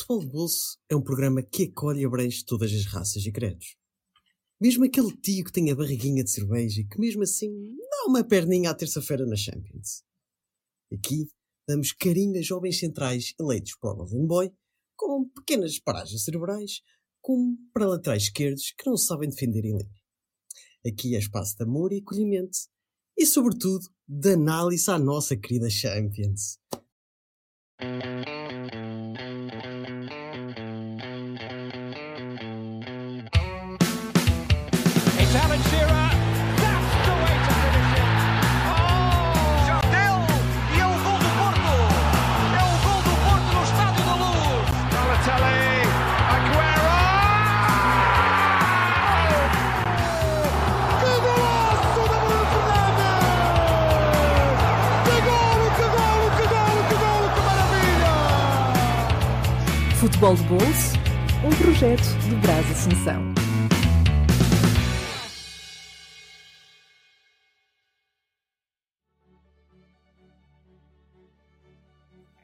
Futebol de Bolso é um programa que acolhe e abrange todas as raças e credos. Mesmo aquele tio que tem a barriguinha de cerveja e que mesmo assim dá uma perninha à terça-feira na Champions. Aqui damos carinho a jovens centrais eleitos o Golden Boy com pequenas paragens cerebrais como para laterais esquerdos que não sabem defender em linha. Aqui é espaço de amor e acolhimento e, sobretudo, de análise à nossa querida Champions. Futebol de Bolso, um projeto de Brás Assunção.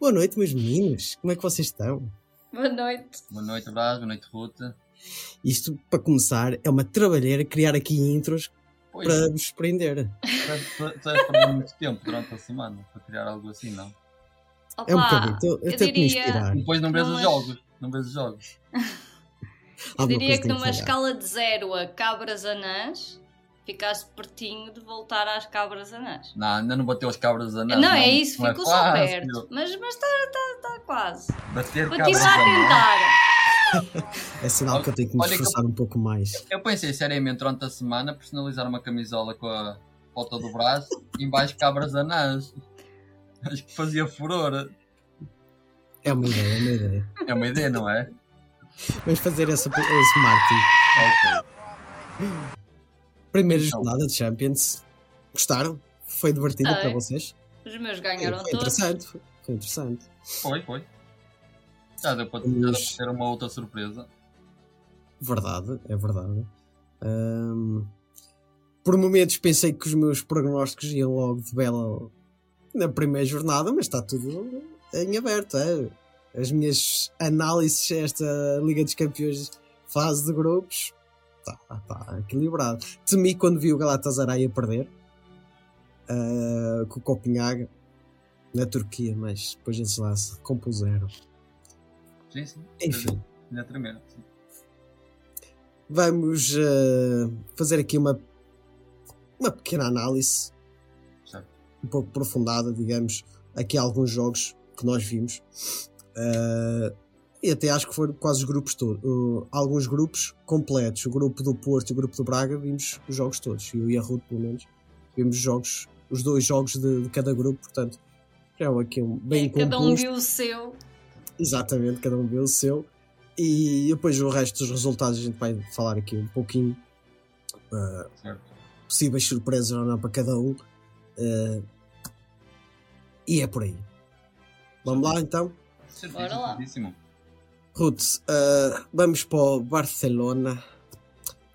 Boa noite, meus meninos. Como é que vocês estão? Boa noite. Boa noite, Brás. Boa noite, Ruta. Isto, para começar, é uma trabalheira criar aqui intros Pois, para vos prender. és perder muito tempo durante a semana para criar algo assim, não? Opa, É um bocadinho. Então, eu até te diria, inspirar. Depois não vês os mas- jogos. Não vês os jogos. eu diria que numa escala de 0 a cabras anãs, ficaste pertinho de voltar às cabras anãs. Não, ainda não bateu as cabras a Não, é isso, não ficou só fácil. perto. Mas está tá, tá quase. Bater cabras Continua a anãs. tentar. É sinal que eu tenho que me Olha eu- esforçar um pouco mais. Eu pensei seriamente durante a semana personalizar uma camisola com a foto do braço e embaixo cabras anãs. Acho que fazia furor. É uma ideia, é uma ideia. É uma ideia, não é? Vamos fazer essa, esse marketing. Ok. Primeira Então. jornada de Champions. Gostaram? Foi divertido Sei. para vocês? Os meus ganharam foi todos. interessante. Foi interessante. Foi, foi. Já deu para já deu para ter uma outra surpresa. Verdade, é verdade. Ahm, por momentos pensei que os meus prognósticos iam logo de bela na primeira jornada, mas está tudo em aberto. É? As minhas análises a esta Liga dos Campeões fase de grupos está tá equilibrado. Temi quando vi o Galatasaray a perder ah, com o Copenhague na Turquia, mas depois eles lá se compuseram. Sim, sim. Enfim. Ainda tremendo. Sim. Vamos eh, fazer aqui uma, uma pequena análise, Certo. um pouco aprofundada, digamos, aqui alguns jogos que nós vimos. Eh, e até acho que foram quase os grupos todos. Uh, alguns grupos completos. O grupo do Porto e o grupo do Braga vimos os jogos todos. Eu e a Ruth, pelo menos, vimos os jogos, os dois jogos de, de cada grupo. Portanto, é um aqui um bem É, cada um viu o seu. Exatamente, cada um vê o seu. E depois o resto dos resultados a gente vai falar aqui um pouquinho. uh, Certo. possíveis surpresas ou não para cada um. uh, e é por aí. Vamos lá então? Bora lá. Ruth, uh, vamos para o Barcelona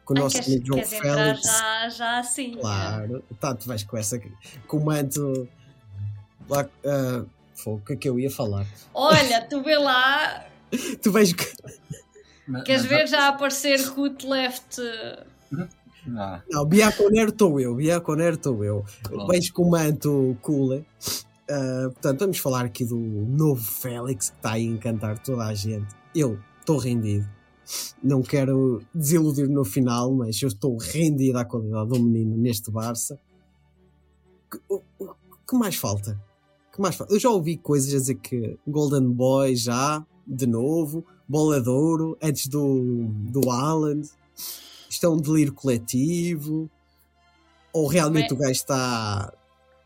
com o Ah, nosso queres, amigo João Félix. já, já assim? Claro, tá, tu vais com essa com o manto. Lá, uh, foi o que é que eu ia falar? Olha, tu vê lá, Tu vais. queres mas- ver já aparecer Root Left? eh, Não. Não, Biaconer estou eu, Biaconer estou eu. Vais com o manto cooler. Uh, portanto, vamos falar aqui do novo Félix que está aí a encantar toda a gente. Eu estou rendido. Não quero desiludir no final, mas eu estou rendido à qualidade do menino neste Barça. Que, o- o- que mais falta? Que mais falta? Eu já ouvi coisas a dizer que Golden Boy já, de novo, Bola de Ouro, antes do, do Haaland. Isto é um delírio coletivo. Ou realmente Bem- o gajo está,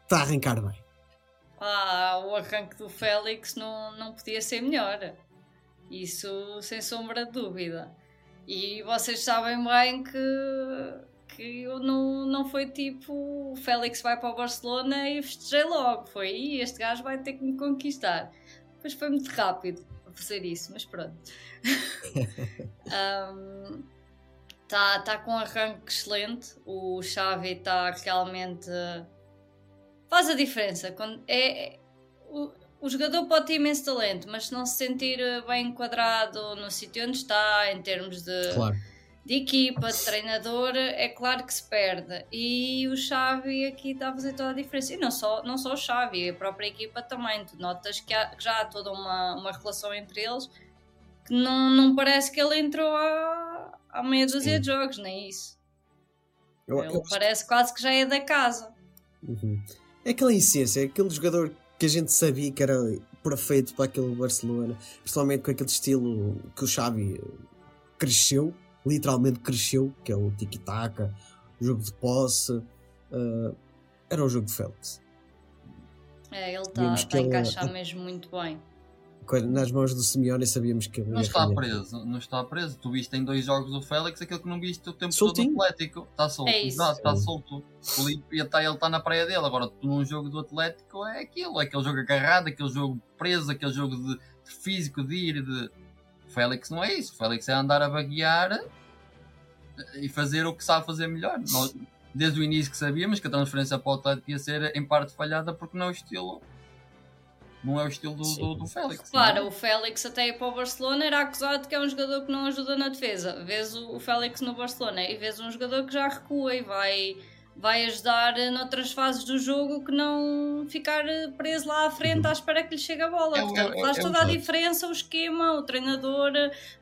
está a arrancar bem? Ah, o arranque do Félix não, não podia ser melhor. Isso sem sombra de dúvida. E vocês sabem bem que, que eu não, não foi tipo o Félix vai para o Barcelona e festejei logo. Foi "Ih, este gajo vai ter que me conquistar. Depois foi muito rápido a fazer isso, mas pronto. Está tá com um arranque excelente. O Xavi está realmente faz a diferença. Quando é, é- o- o jogador pode ter imenso talento, mas se não se sentir eh, bem enquadrado no sítio onde está, em termos de, Claro. de equipa, de treinador, é claro que se perde. E o Xavi aqui está a fazer toda a diferença. E não só, não só o Xavi, a própria equipa também. Tu notas que, há- que já há toda uma, uma relação entre eles que não, não parece que ele entrou há, há meia dúzia de jogos, nem isso. Eu, Ele eu- parece quase que já é da casa. Uhum. É aquela essência, é aquele jogador que a gente sabia que era perfeito para aquele Barcelona, principalmente com aquele estilo que o Xavi cresceu, literalmente cresceu, que é o tiki-taka, o jogo de posse. eh, era o jogo de Félix. É, ele está Vimos que a encaixar mesmo muito bem. Nas mãos do Simeone sabíamos que ele Não ia está render. preso, não está preso. Tu viste em dois jogos do Félix aquilo que não viste o tempo Soltinho. todo do Atlético. Está solto, É isso. exato, está Sim. solto. O Lipe está, ele está na praia dele. Agora, tu num jogo do Atlético é aquilo, é aquele jogo agarrado, aquele jogo preso, aquele jogo de, de físico, de ir, de. O Félix não é isso. O Félix é andar a vaguear e fazer o que sabe fazer melhor. Nós, desde o início que sabíamos que a transferência para o Atlético ia ser em parte falhada porque não é o estilo. Não é o estilo do, do, do Félix. Repara, não é? o Félix até ir para o Barcelona era acusado que é um jogador que não ajuda na defesa. Vês o, o Félix no Barcelona e vês um jogador que já recua e vai, vai ajudar noutras fases do jogo que não ficar preso lá à frente à espera que lhe chegue a bola. É Portanto, é faz é toda a diferença o esquema, o treinador,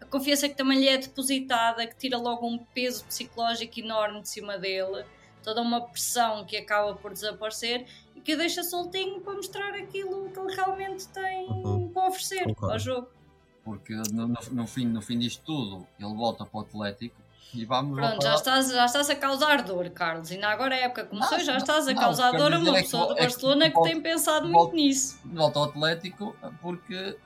a confiança que também lhe é depositada, que tira logo um peso psicológico enorme de cima dele, toda uma pressão que acaba por desaparecer que o deixa soltinho para mostrar aquilo que ele realmente tem Uhum. para oferecer Concordo. ao jogo. Porque no, no- no fim, no fim disto tudo, ele volta para o Atlético e vamos Pronto, já estás, já estás a causar dor, Carlos. E ainda agora a época começou e já Não, estás a não, causar dor a uma é que pessoa do é que Barcelona que volta- tem pensado volta- muito nisso. volta ao Atlético porque,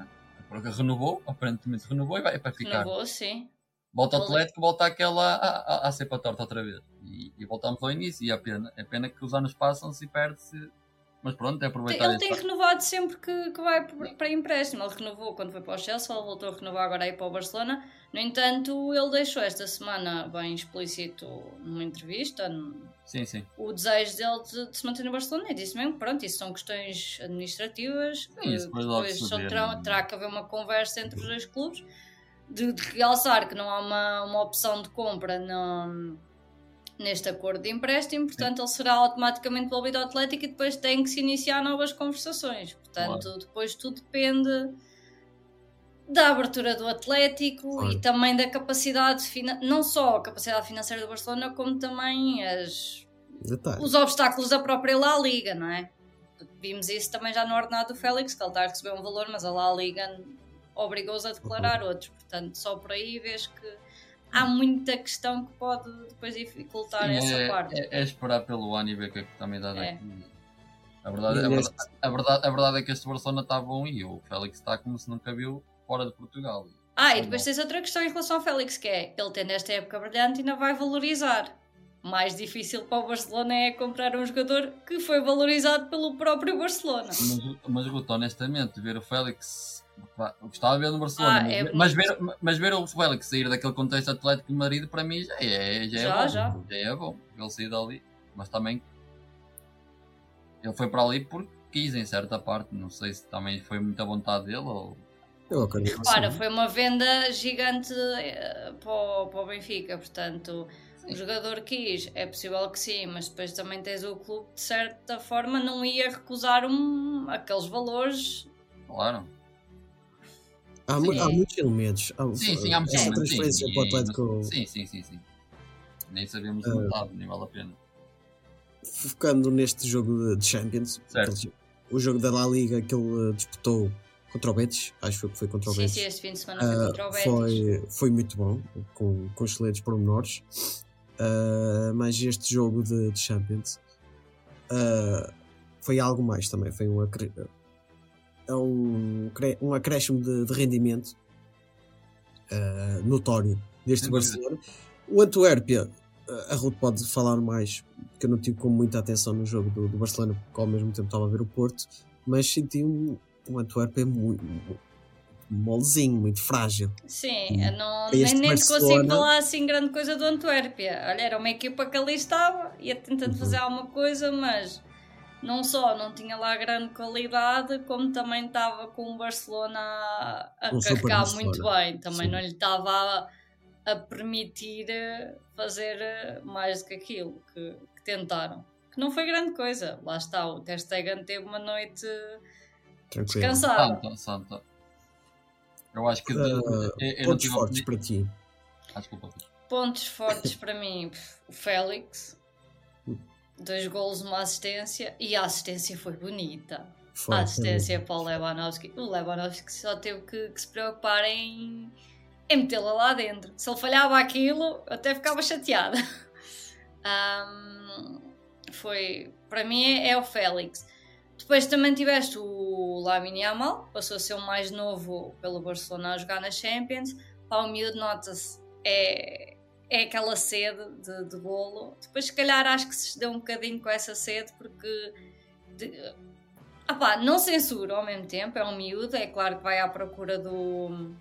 porque renovou, aparentemente renovou e vai para ficar. Renovou, sim. Volta ao. Atlético, volta àquela a, a, a ser para torta outra vez. E, e voltamos ao início. E é pena, é pena que os anos passam-se e perde-se. Mas pronto, é aproveitar Ele isso tem renovado sempre que, que vai para empréstimo. Ele renovou quando foi para o Chelsea, ele voltou a renovar agora aí para o Barcelona. No entanto, ele deixou esta semana bem explícito numa entrevista Sim, sim. o desejo dele de, de se manter no Barcelona e disse mesmo que pronto, isso são questões administrativas Sim, isso depois depois só terá, não- terá que haver uma conversa entre os dois clubes de, de realçar que não há uma, uma opção de compra no- neste acordo de empréstimo, portanto ele será automaticamente devolvido ao Atlético e depois tem que se iniciar novas conversações, portanto depois tudo depende da abertura do Atlético Claro. e também da capacidade, não só a capacidade financeira do Barcelona, como também as, Detalhe. os obstáculos da própria La Liga, não é? Vimos isso também já no ordenado do Félix, que ele está a receber um valor, mas a La Liga obrigou-os a declarar outros. Portanto, só por aí vês que há muita questão que pode depois dificultar Sim, essa é, parte. é- é esperar pelo ano e ver o que é que também dá daqui. A verdade, a, verdade, a, verdade, a verdade é que este Barcelona está bom e o Félix está como se nunca viu fora de Portugal. Ah, e depois tens outra questão em relação ao Félix, que é ele tendo esta época brilhante ainda vai valorizar. Mais difícil para o Barcelona é comprar um jogador que foi valorizado pelo próprio Barcelona. Mas, mas Guto, honestamente, ver o Félix. eu gostava de ver no Barcelona, Ah, mas, é ver- mas, ver, mas ver o Félix sair daquele contexto Atlético de Madrid para mim já é, já é Já, bom. já. é bom ele sair dali. Mas também ele foi para ali porque quis em certa parte. Não sei se também foi muita vontade dele ou. Eu acredito que Repara, foi uma venda gigante eh, para o, para o Benfica, portanto. O jogador quis, é possível que sim, mas depois também tens o clube que de certa forma não ia recusar um, aqueles valores. Claro. Há, mu- Sim. há muitos elementos. Há, Sim, sim, há muitos essa elementos, transferência sim, para o Atlético, Sim, sim, sim, sim. Nem sabemos Ah. o metade, nem vale a pena. focando neste jogo de- Champions, Certo. o jogo da La Liga que ele eh, disputou contra o Betis, acho que foi contra o Sim, Betis. sim, este fim de semana foi Ah, contra o Betis. foi, foi muito bom, com, com excelentes pormenores. Ah, mas este jogo de, de Champions ah, foi algo mais também. Foi um, acre- é um, um acréscimo de, de rendimento ah, notório deste dúvida. Barcelona. O Antuérpia, a Ruth pode falar mais, porque eu não tive com muita atenção no jogo do, do Barcelona, porque ao mesmo tempo estava a ver o Porto, mas senti um, um Antuérpia muito, muito molezinho, muito frágil. Sim, eu não, nem, nem te consigo Barcelona- falar assim grande coisa do Antuérpia. Olha, era uma equipa que ali estava, ia tentando Uhum. fazer alguma coisa, mas não só não tinha lá grande qualidade, como também estava com o Barcelona a, a Um carregar Barcelona. muito bem. Também Sim. não lhe estava a, a permitir eh, fazer eh, mais do que aquilo que, que tentaram. Que não foi grande coisa. Lá está, o Ter Stegen teve uma noite Tranquilo. descansada. Santa, santa. Eu acho que. de- Ah, eu, eu não Pontos fortes para ti. Ah, desculpa. Pontos fortes para mim, o Félix. Dois golos, uma assistência. E a assistência foi bonita. Foi, a foi assistência para o Lewandowski. O Lewandowski só teve que, que se preocupar em, em metê-la lá dentro. Se ele falhava aquilo, eu até ficava chateada. Ahm, foi, para mim, é, é o Félix. Depois também tiveste o Lamine Yamal, passou a ser o mais novo pelo Barcelona a jogar na Champions. Pá, o miúdo nota-se, é, é aquela sede de, de golo. Depois, se calhar, acho que se deu um bocadinho com essa sede, porque de- ah pá, não censura ao mesmo tempo, é um miúdo, é claro que vai à procura do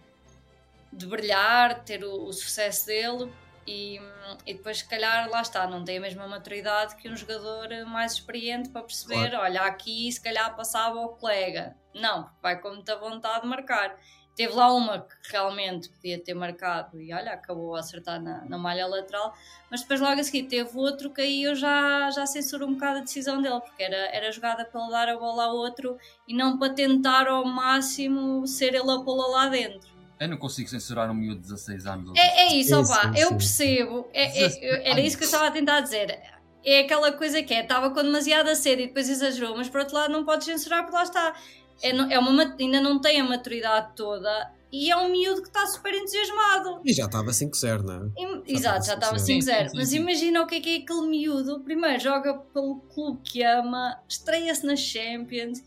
de brilhar, ter o, o sucesso dele e, e depois se calhar lá está, não tem a mesma maturidade que um jogador mais experiente para perceber, olha, aqui se calhar passava o colega. Não, vai com muita vontade de marcar. Teve lá uma que realmente podia ter marcado e olha, acabou a acertar na, na malha lateral, mas depois logo a seguir teve outro que aí eu já, já censuro um bocado a decisão dele, porque era, era jogada para ele dar a bola ao outro e não para tentar ao máximo ser ele a pô-la lá dentro. Eu não consigo censurar um miúdo de 16 anos. É, é isso, Sim, opá, eu sim. percebo, é- é- era isso que eu estava a tentar dizer. É aquela coisa que é, estava com demasiada sede e depois exagerou, mas por outro lado não podes censurar porque lá está. É, é uma, ainda não tem a maturidade toda e é um miúdo que está super entusiasmado. E já estava 5-0, não é? Já Exato, já estava estava 5-0. 5-0. Sim, sim, Mas imagina o que é que é aquele miúdo. Primeiro joga pelo clube que ama, estreia-se na Champions.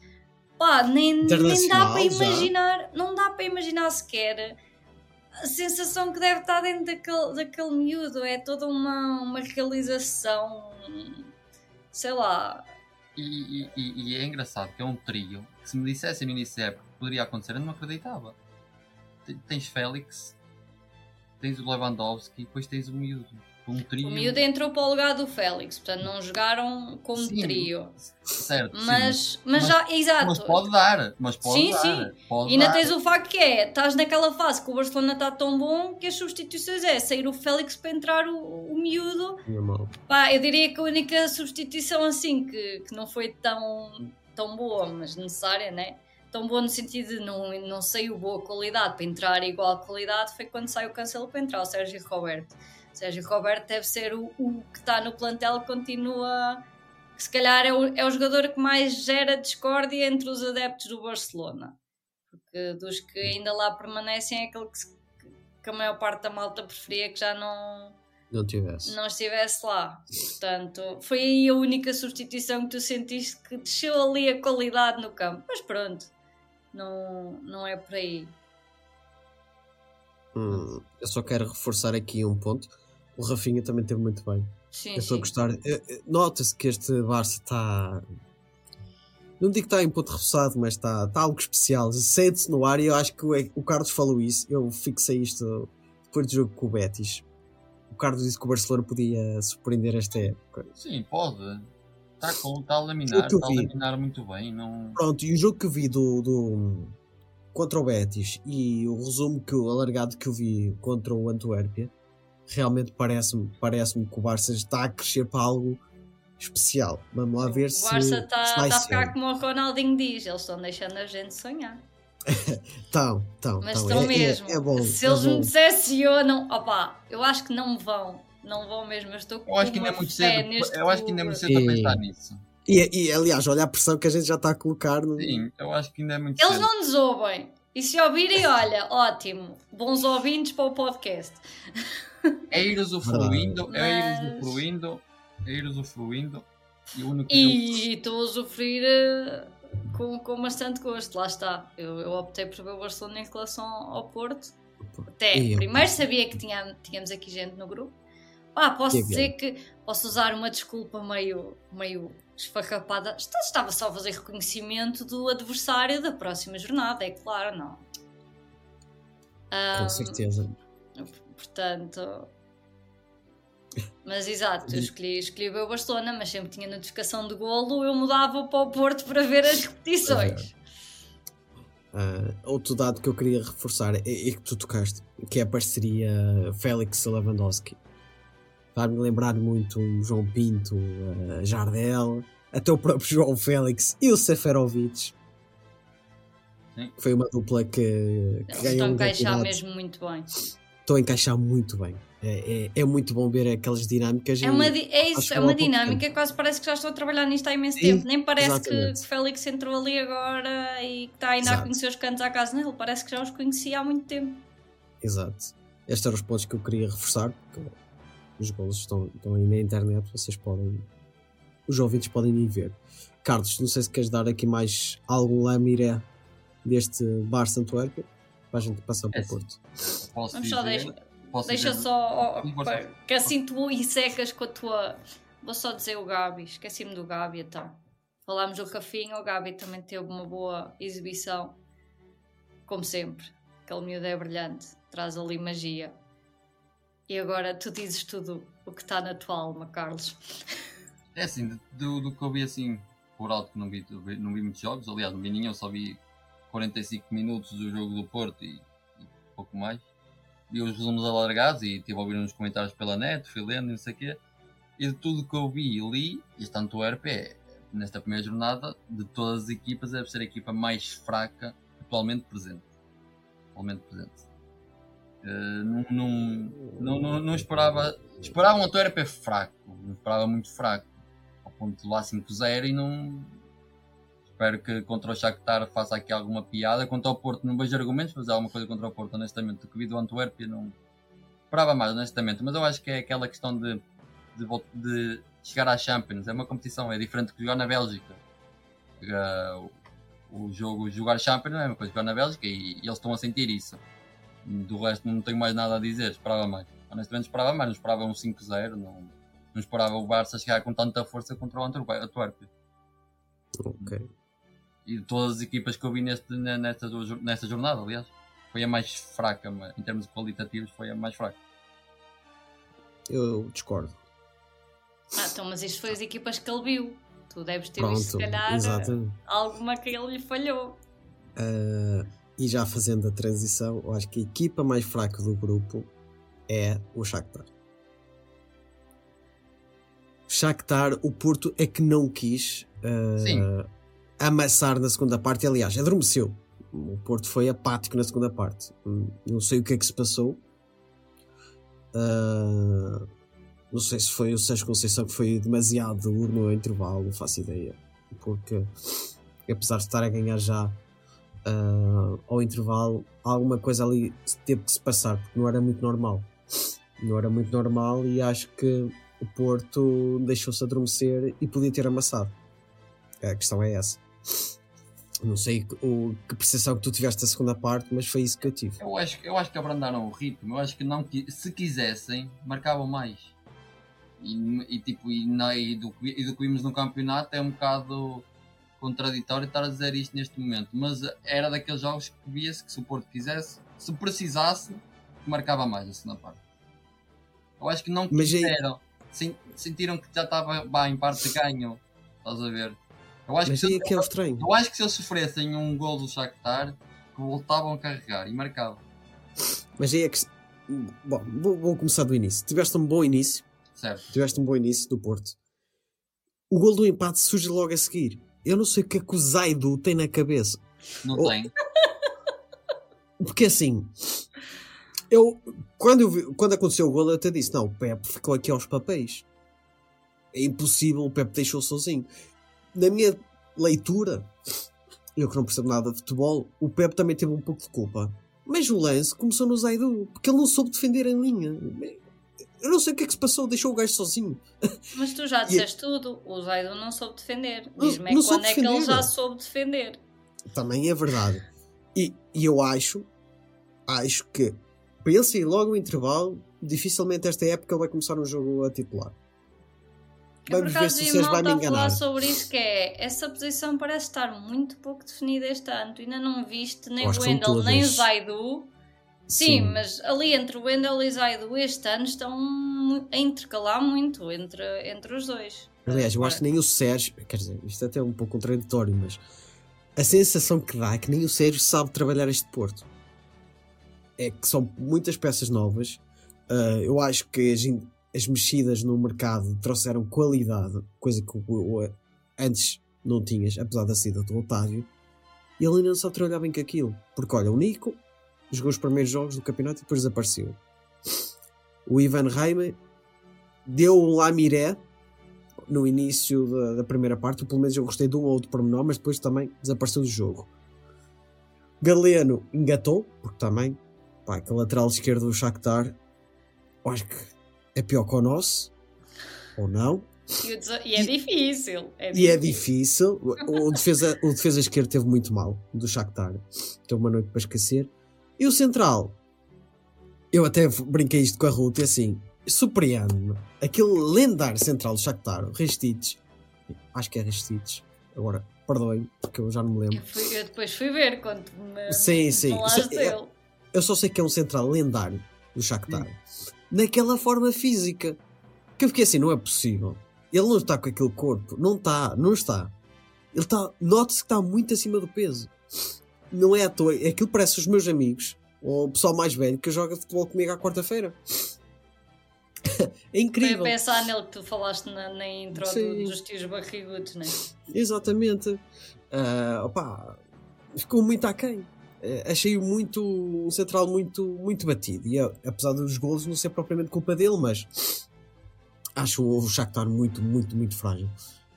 Pá, nem, nem dá para já. imaginar, não dá para imaginar sequer a sensação que deve estar dentro daquele, daquele miúdo. É toda uma, uma realização, sei lá. E, e- e- e é engraçado que é um trio que se me dissessem no início da época que poderia acontecer, eu não acreditava. Te- Tens Félix, tens o Lewandowski e depois tens o miúdo. Um trio. O miúdo entrou para o lugar do Félix, portanto não jogaram como Sim, trio. Certo, sim. Mas, mas, Mas- já, exato. Mas pode dar, mas pode Sim, dar. sim. Pode E ainda dar. tens o facto que é, estás naquela fase que o Barcelona está tão bom que as substituições é sair o Félix para entrar o, o miúdo. Normal. Pá, eu diria que a única substituição assim que, que não foi tão, tão boa, mas necessária, né? Tão boa no sentido de não, não saiu boa qualidade para entrar igual qualidade foi quando sai o Cancelo para entrar, o Sérgio Roberto. Sérgio Roberto deve ser o, o que está no plantel que continua. que Se calhar é o, é o jogador que mais gera discórdia entre os adeptos do Barcelona. Porque dos que ainda lá permanecem é aquele que, se- que a maior parte da malta preferia que já não, Não tivesse. não estivesse lá. Portanto, foi aí a única substituição que tu sentiste que desceu ali a qualidade no campo. Mas pronto, não, não é por aí. Hum, eu só quero reforçar aqui um ponto. O Rafinha também teve muito bem. Sim, Eu estou a sim. gostar. Eh, eh, Nota-se que este Barça está. Não digo que está em ponto reforçado, mas está, está algo especial. Sente-se no ar e eu acho que o, o Carlos falou isso. Eu fixei isto depois do jogo com o Betis. O Carlos disse que o Barcelona podia surpreender esta época. Sim, pode. Está com, está a laminar, está a laminar muito bem. Não... Pronto, e o jogo que vi do, do- contra o Betis e o resumo que o alargado que eu vi contra o Antuérpia realmente parece-me parece que o Barça está a crescer para algo especial. Vamos lá ver o se, Barça se está tá a ser. ficar como o Ronaldinho diz, eles estão deixando a gente sonhar. Estão, estão, Mas estão. estão É- é- mesmo. É, bom. Se é eles bom. me decepcionam, opá, eu acho que não vão. Não vão mesmo, eu estou com Eu acho que ainda é muito cedo. Eu acho que ainda é muito cedo para pensar nisso. E, e, aliás, olha a pressão que a gente já está a colocar. No... Sim, eu acho que ainda é muito Eles cedo. não nos ouvem. E se ouvirem, olha, ótimo. Bons ouvintes para o podcast. É ir usufruindo, é ir usufruindo, é ir usufruindo. E o único jogo- E estou a usufruir eh, com, com bastante gosto. Lá está. Eu, eu optei por ver o Barcelona em relação ao Porto. Até E eu- primeiro sabia que tinha, tínhamos aqui gente no grupo. Pá, posso Que dizer que posso usar uma desculpa meio, meio esfarrapada. Esta- Estava só a fazer reconhecimento do adversário da próxima jornada, é claro, não. Com Ahm, certeza. Portanto. Mas exato, eu escolhi, escolhi o Barcelona, mas sempre tinha notificação de golo, eu mudava para o Porto para ver as repetições. Ah, outro dado que eu queria reforçar é, é que tu tocaste, que é a parceria Félix Lewandowski. A lembrar muito o João Pinto, a Jardel, até o próprio João Félix e o Seferovic. Sim. Foi uma dupla que, que Eles estão ganhou a encaixar mesmo muito bem. Estão a encaixar muito bem. É, é, é muito bom ver aquelas dinâmicas. É, uma, di- é isso, que é é uma dinâmica, quase parece que já estou a trabalhar nisto há imenso Sim, tempo. Nem parece que, exatamente. que Félix entrou ali agora e que está ainda a Exato. conhecer os cantos à casa nele. Parece que já os conhecia há muito tempo. Exato. Estes eram os pontos que eu queria reforçar, porque os golos estão, estão aí na internet, vocês podem. Os ouvintes podem ir ver. Carlos, não sei se queres dar aqui mais algum lamiré deste Barça Antuérpia para a gente passar para É o Porto. Posso Vamos só dizer, deixar. posso Deixa dizer- só. pá, que assim tu e secas com a tua. Vou só dizer o Gabi, esqueci-me do Gabi então. Falámos do Cafinho, o Gabi também teve uma boa exibição. Como sempre, aquele miúdo é brilhante, traz ali magia. E agora tu dizes tudo o que está na tua alma, Carlos. É assim, do, do que eu vi assim, por alto que não vi, não vi muitos jogos, aliás, não vi nenhum, só vi 45 minutos do jogo do Porto e, e pouco mais. Vi os resumos alargados e estive a ouvir uns comentários pela net, fui lendo e não sei o quê. E de tudo que eu vi e li, este Antuérpia é, nesta primeira jornada, de todas as equipas, deve ser a equipa mais fraca atualmente presente. Atualmente presente. Eh, não, não, não, não, esperava. Esperava um Antuérpia fraco, não esperava muito fraco. Ao ponto de lá 5-0 e não. Espero que contra o Shakhtar faça aqui alguma piada. Quanto ao Porto, não vejo argumentos fazer alguma coisa contra o Porto, honestamente. O que vi do Antuérpia não. Esperava mais, honestamente. Mas eu acho que é aquela questão de, de, de chegar à Champions. É uma competição, é diferente que jogar na Bélgica. Eh, o, o jogo, jogar Champions não é uma coisa que jogar na Bélgica e, e eles estão a sentir isso. Do resto, não tenho mais nada a dizer. Esperava mais. Honestamente, esperava mais. Não esperava um 5-0. Não, não esperava o Barça chegar com tanta força contra o Antwerp- Antuérpia. Ok. E de todas as equipas que eu vi neste, ne- nesta, nesta jornada, aliás, foi a mais fraca, mas em termos qualitativos, foi a mais fraca. Eu discordo. Ah, então, mas isto foi as equipas que ele viu. Tu deves ter visto, se Pronto, calhar, exatamente. alguma que ele lhe falhou. Ah, e já fazendo a transição, eu acho que a equipa mais fraca do grupo é o Shakhtar. Shakhtar, o Porto é que não quis Sim. amassar na segunda parte. Aliás, adormeceu. O Porto foi apático na segunda parte. Hum, Não sei o que é que se passou. Ah, não sei se foi o Sérgio Conceição que foi demasiado duro no intervalo, não faço ideia. Porque, apesar de estar a ganhar já ah, ao intervalo, alguma coisa ali teve que se passar, porque não era muito normal. Não era muito normal e acho que o Porto deixou-se adormecer e podia ter amassado. A questão é essa. Não sei o, que percepção que tu tiveste da segunda parte, mas foi isso que eu tive. Eu acho, eu acho que abrandaram o ritmo. Eu acho que não, se quisessem, marcavam mais. E, e, tipo, e, na- e do, e do que vimos no campeonato é um bocado contraditório estar a dizer isto neste momento. Mas era daqueles jogos que via-se que se o Porto quisesse, se precisasse, marcava mais na segunda parte. Eu acho que não aí- quiseram. Sen- Sentiram que já estava bah, em parte ganho. Estás a ver? Eu acho Mas que aí se- é o estranho. eu acho que se eles sofressem um gol do Shakhtar, que voltavam a carregar e marcavam. Mas aí é que. Bom, vou, vou começar do início. Tiveste um bom início, Certo. tiveste um bom início do Porto. O gol do empate surge logo a seguir. Eu não sei o que é que o Zaido tem na cabeça. Não tem. Porque assim, eu quando, eu vi- quando aconteceu o gol, eu até disse: não, o Pepe ficou aqui aos papéis. É impossível, o Pepe deixou sozinho. Na minha leitura, eu que não percebo nada de futebol, o Pepe também teve um pouco de culpa. Mas o lance começou no Zaidu, porque ele não soube defender em linha. Eu não sei o que é que se passou, deixou o gajo sozinho. Mas tu já disseste tudo. O Zaido não soube defender. Diz-me é quando é que ele já soube defender. Também é verdade. E, e eu acho, acho que para ele sair logo no intervalo, dificilmente esta época ele vai começar um jogo a titular. Vamos ver se o vai malta me a falar enganar. sobre isso que é essa posição parece estar muito pouco definida este ano. Tu ainda não viste nem o Wendel nem o. Zaidu Sim, mas ali entre o Wendel e Zaido este ano estão a intercalar muito entre, entre os dois. Aliás, eu acho que nem o Sérgio, quer dizer, isto até é um pouco contraditório, mas a sensação que dá é que nem o Sérgio sabe trabalhar este Porto. É que são muitas peças novas. Ah, eu acho que as, as mexidas no mercado trouxeram qualidade, coisa que o- o- antes não tinhas, apesar da saída do Otávio. E ele ainda não sabe trabalhar bem com aquilo. Porque olha, o Nico jogou os primeiros jogos do campeonato e depois desapareceu. O Ivan Reimer deu um lamiré no início da, da primeira parte, pelo menos eu gostei de um ou outro pormenor, mas depois também desapareceu do jogo. Galeno engatou, porque também, pá, aquele lateral esquerdo do Shakhtar, acho que é pior que o nosso, ou não, E, e é difícil. É e é difícil. O, o defesa, o defesa esquerdo teve muito mal, do Shakhtar, teve uma noite para esquecer. E o central, eu até brinquei isto com a Ruth, e assim, surpreende-me, aquele lendário central do Shakhtar, o Restits, acho que é Restits, agora, perdoem, porque eu já não me lembro. Eu, fui- eu depois fui ver quando me Sim, sim. falaste Isso é- dele. Eu só sei que é um central lendário do Shakhtar. Naquela forma física. Que eu fiquei assim, não é possível. Ele não está com aquele corpo. Não está, não está. Ele está, note-se que está muito acima do peso. Não é à toa. Aquilo parece os meus amigos, ou o pessoal mais velho, que joga futebol comigo à quarta-feira. é Foi a incrível. pensar nele que tu falaste na, na intro do- dos tios barrigudos, né? Exatamente. Ah, opa, ficou muito aquém. Eh, Achei-o muito um central muito, muito batido. E eh, apesar dos golos não ser propriamente culpa dele, mas acho o Shakhtar muito, muito, muito frágil.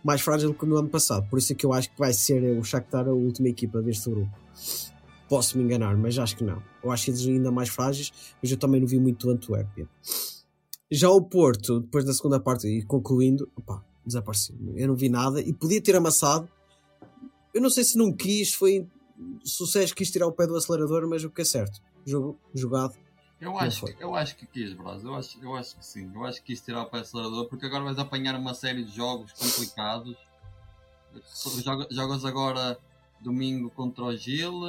Mais frágil que no ano passado. Por isso é que eu acho que vai ser o Shakhtar a última equipa deste grupo. Posso me enganar, mas acho que não. Eu acho eles ainda mais frágeis, mas eu também não vi muito Antuérpia. Já o Porto, depois da segunda parte e concluindo, opá, desapareceu. Eu não vi nada e podia ter amassado. Eu não sei se não quis, foi se o Sérgio quis tirar o pé do acelerador, mas o que é certo, jogo jogado. Eu acho, foi. eu acho que quis, Braz. Eu acho, eu acho que sim. Eu acho que quis tirar o pé acelerador porque agora vais apanhar uma série de jogos complicados. Joga- Jogas agora domingo contra o Gil,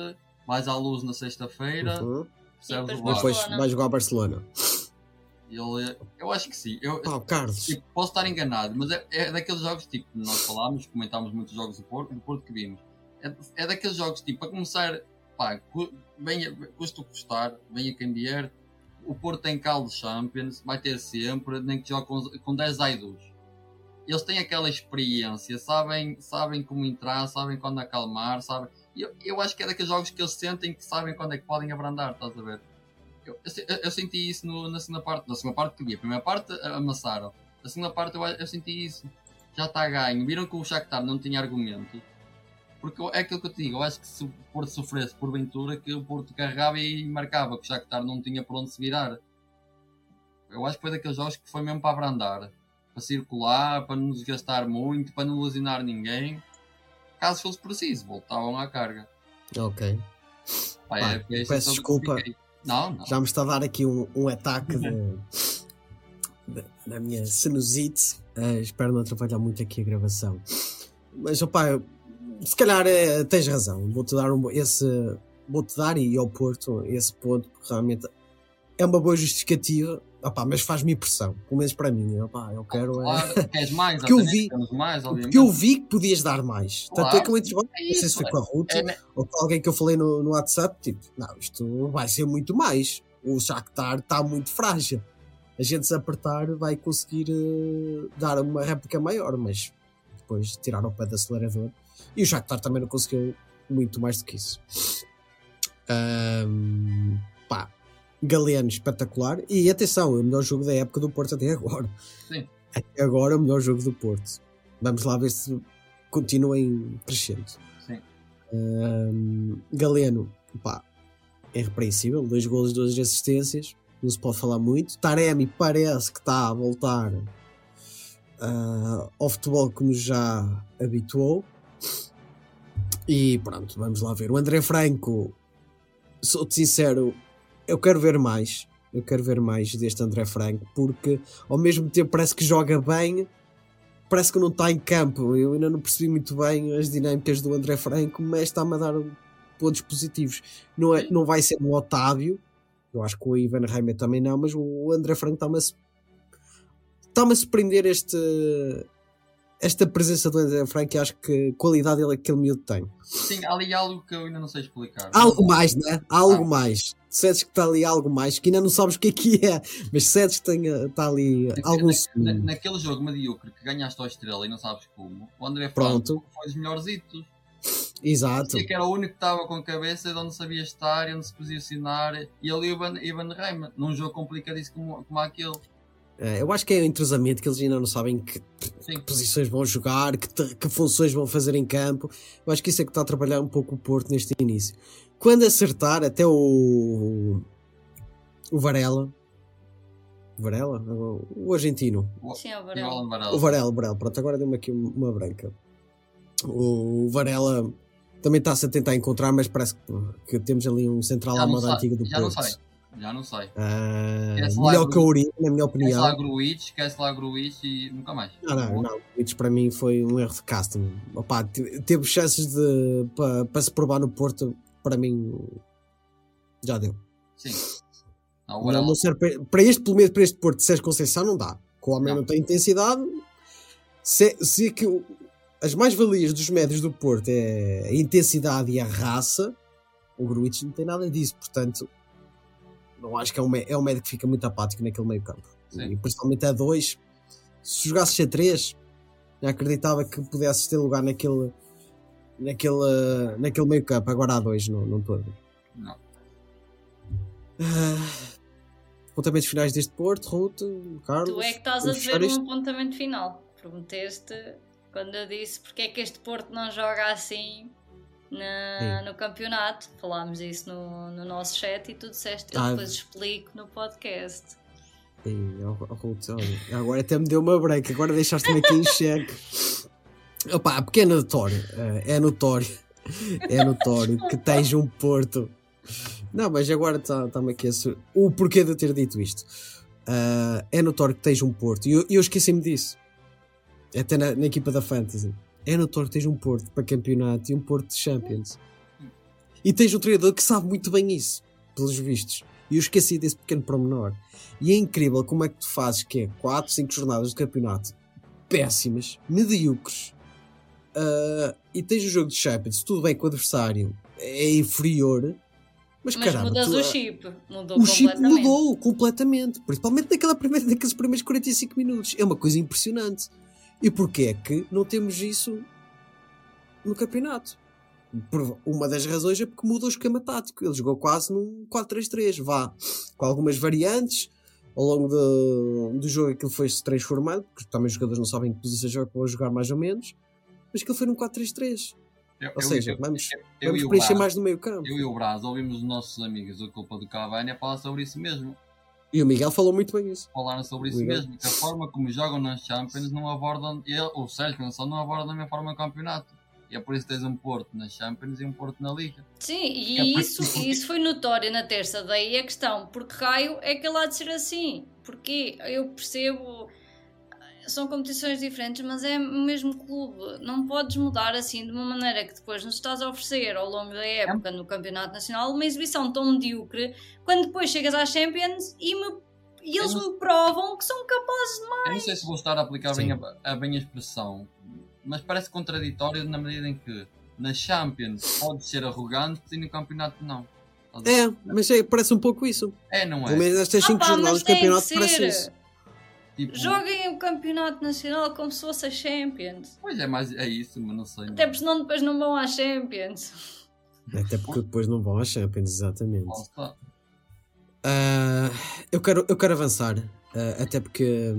vais à luz na sexta-feira, Uhum. percebes depois o Mas Vasco. depois Barcelona. vai jogar a Barcelona. Ele, eu acho que sim. Eu, Pá, o Carlos. tipo, posso estar enganado, mas é, é daqueles jogos tipo, nós falámos, comentámos muitos jogos do Porto, do Porto que vimos. É, é daqueles jogos tipo, para começar, pá, cu- venha, custa o custar, venha quem vier. O Porto tem caldo Champions, vai ter sempre, nem que jogue com, com 10 idols. Eles têm aquela experiência, sabem, sabem como entrar, sabem quando acalmar, sabem. Eu, eu acho que é daqueles jogos que eles sentem que sabem quando é que podem abrandar, estás a ver? Eu, eu, eu- senti isso no- na segunda parte. Na segunda parte que vi. A primeira parte amassaram. A segunda parte eu, eu senti isso. Já está ganho. Viram que o Shakhtar não tinha argumento. Porque é aquilo que eu te digo. Eu acho que se o Porto sofresse por ventura, que o Porto carregava e marcava. Que o Shakhtar não tinha por onde se virar. Eu acho que foi daqueles jogos que foi mesmo para abrandar. Para circular, para não desgastar muito, para não lesionar ninguém. Caso fosse preciso, voltavam à carga. Ok. Pá, Pá, é- a peço desculpa. Não, não. Já me está a dar aqui um, um ataque de, de- da minha sinusite. Eh, espero não atrapalhar muito aqui a gravação. Mas opá, eu- se calhar eh, tens razão. Vou-te dar um, esse. Vou-te dar e ao Porto esse ponto, porque realmente é uma boa justificativa. Opá, mas faz-me impressão, pelo menos para mim. Opá, eu quero. é- Claro, queres mais, Porque eu vi- mais. Porque eu vi que podias dar mais. Tanto é Claro. que eu entre É não sei se isso, foi com a Ruth é, ou com alguém que eu falei no, no WhatsApp. Tipo, não, isto vai ser muito mais. O Shakhtar está muito frágil. A gente se apertar vai conseguir eh, dar uma réplica maior, mas depois tirar o pé do acelerador. E o Shakhtar também não conseguiu muito mais do que isso. Ahm, pá, Galeno espetacular. E atenção, é o melhor jogo da época do Porto até agora. Sim. Até agora é o melhor jogo do Porto. Vamos lá ver se continua em crescendo. Sim. Ahm, Galeno, pá, é irrepreensível. Dois golos, duas assistências. Não se pode falar muito. Taremi parece que está a voltar ah, ao futebol que nos já habituou. E pronto, vamos lá ver. O André Franco, sou-te sincero, eu quero ver mais. Eu quero ver mais deste André Franco, porque ao mesmo tempo parece que joga bem, parece que não está em campo. Eu ainda não percebi muito bem as dinâmicas do André Franco, mas está-me a dar pontos positivos. Não, é, não vai ser um Otávio, Eu acho que o Ivan Reimer também não, mas o André Franco está-me a, está-me a surpreender este, esta presença do André Franco e acho que a qualidade ele, aquele miúdo tem. Sim, há ali algo que eu ainda não sei explicar. Algo mais, né? Há algo Ah. mais. Sentes que está ali algo mais, que ainda não sabes o que é que é, mas sentes que tem, está ali Na- algum na- na- naquele jogo medíocre que ganhaste ao Estrela e não sabes como, o André Pronto. Franco foi dos melhores hitos. Exato. E que era o único que estava com a cabeça de onde sabia estar e onde se posicionar. E ali o Ivan, Ivan Reimer, num jogo complicadíssimo como, como aquele. Eh, Eu acho que é o entrosamento que eles ainda não sabem que Sim, posições vão jogar, que, te- que funções vão fazer em campo. Eu acho que isso é que está a trabalhar um pouco o Porto neste início. Quando acertar, até o. O Varela. Varela? O argentino. Sim, é o Varela. O Varela. Pronto, agora deu-me aqui uma branca. O Varela também está-se a tentar encontrar, mas parece que, que temos ali um central à moda antiga do já não Porto. Já não sei. Ah, Esquece melhor que o Uri, na minha Esquece opinião. lá Gruitch, esquece lá Gruitch e nunca mais. Não, não, não. Isso para mim foi um erro de casting. Opa, te- teve chances de para pa se provar no Porto, para mim já deu. Sim. Não, o Não, não serve para, este, pelo menos para este Porto de Sérgio Conceição, não dá. Que o homem Não. tem intensidade. Se, se é que as mais-valias dos médios do Porto é a intensidade e a raça, o Gruitch não tem nada disso. Portanto, não acho que é um, é um médio que fica muito apático naquele meio campo. Sim. E principalmente a dois. Se jogasses a três, já acreditava que pudesses ter lugar naquele, naquele, naquele meio campo. Agora há dois, não, não estou a ver. não. Ah, Apontamentos finais deste Porto, Ruth, Carlos. Tu é que estás a dizer isto? um apontamento final. Prometeste quando eu disse porque é que este Porto não joga assim na- no campeonato. Falámos isso no, no nosso chat e tu disseste. Eu Ah. depois explico no podcast. Sim, ó, ó, Ruth, olha, agora até me deu uma break, agora deixaste-me aqui em xeque. Opa, porque é notório, eh, é notório, é notório que tens um Porto. Não, mas agora está-me aqui a. O porquê de eu ter dito isto? Ah, é notório que tens um Porto, e eu, eu esqueci-me disso, até na, na equipa da Fantasy. É notório que tens um Porto para campeonato e um Porto de Champions. E tens um treinador que sabe muito bem isso, pelos vistos. E eu esqueci desse pequeno promenor. E é incrível como é que tu fazes que é 4, 5 jornadas de campeonato péssimas, medíocres. ah, e tens o jogo de Champions, tudo bem que o adversário é inferior, mas, Mas caramba, mudas tu- o chip. Mudou o chip mudou completamente, principalmente naquela primeira, naqueles primeiros 45 minutos. É uma coisa impressionante. E porquê é que não temos isso no campeonato? Uma das razões é porque muda o esquema tático. Ele jogou quase num 4-3-3, vá, com algumas variantes. Ao longo do, do jogo aquilo foi-se transformando, porque também os jogadores não sabem que posição joga para jogar mais ou menos, mas aquilo foi num 4-3-3. Eu, Ou seja, eu- vamos, eu vamos preencher mais no meio campo. Eu e o Braz ouvimos os nossos amigos da culpa do Cavani a falar sobre isso mesmo. E o Miguel falou muito bem isso. Falaram sobre isso Miguel. mesmo, que a forma como jogam nas Champions não abordam, ele, o Sérgio Conceição não aborda da mesma forma o campeonato. E é por isso que tens um Porto nas Champions e um Porto na Liga. Sim, É e por- isso, e isso foi notório na terça. Daí a questão, porque raio é que ele há de ser assim? Porque eu percebo, são competições diferentes, mas é o mesmo clube. Não podes mudar assim de uma maneira que depois nos estás a oferecer ao longo da época no Campeonato Nacional uma exibição tão medíocre quando depois chegas às Champions e, me- e eles não- me provam que são capazes de mais. Eu não sei se vou estar a aplicar Sim. bem a, a bem a expressão, mas parece contraditório na medida em que na Champions pode ser arrogante e no campeonato não. É, mas é, parece um pouco isso. É, não Pelo é? menos nestas Ah 5 pá, jornadas do campeonato parece ser. isso. Tipo, Joguem o Campeonato Nacional como se fosse a Champions. Pois é, mais, é isso, mas não sei. Até porque senão depois não vão à Champions. Até porque depois não vão à Champions, exatamente. Ah, eu, quero, eu quero avançar, ah, até porque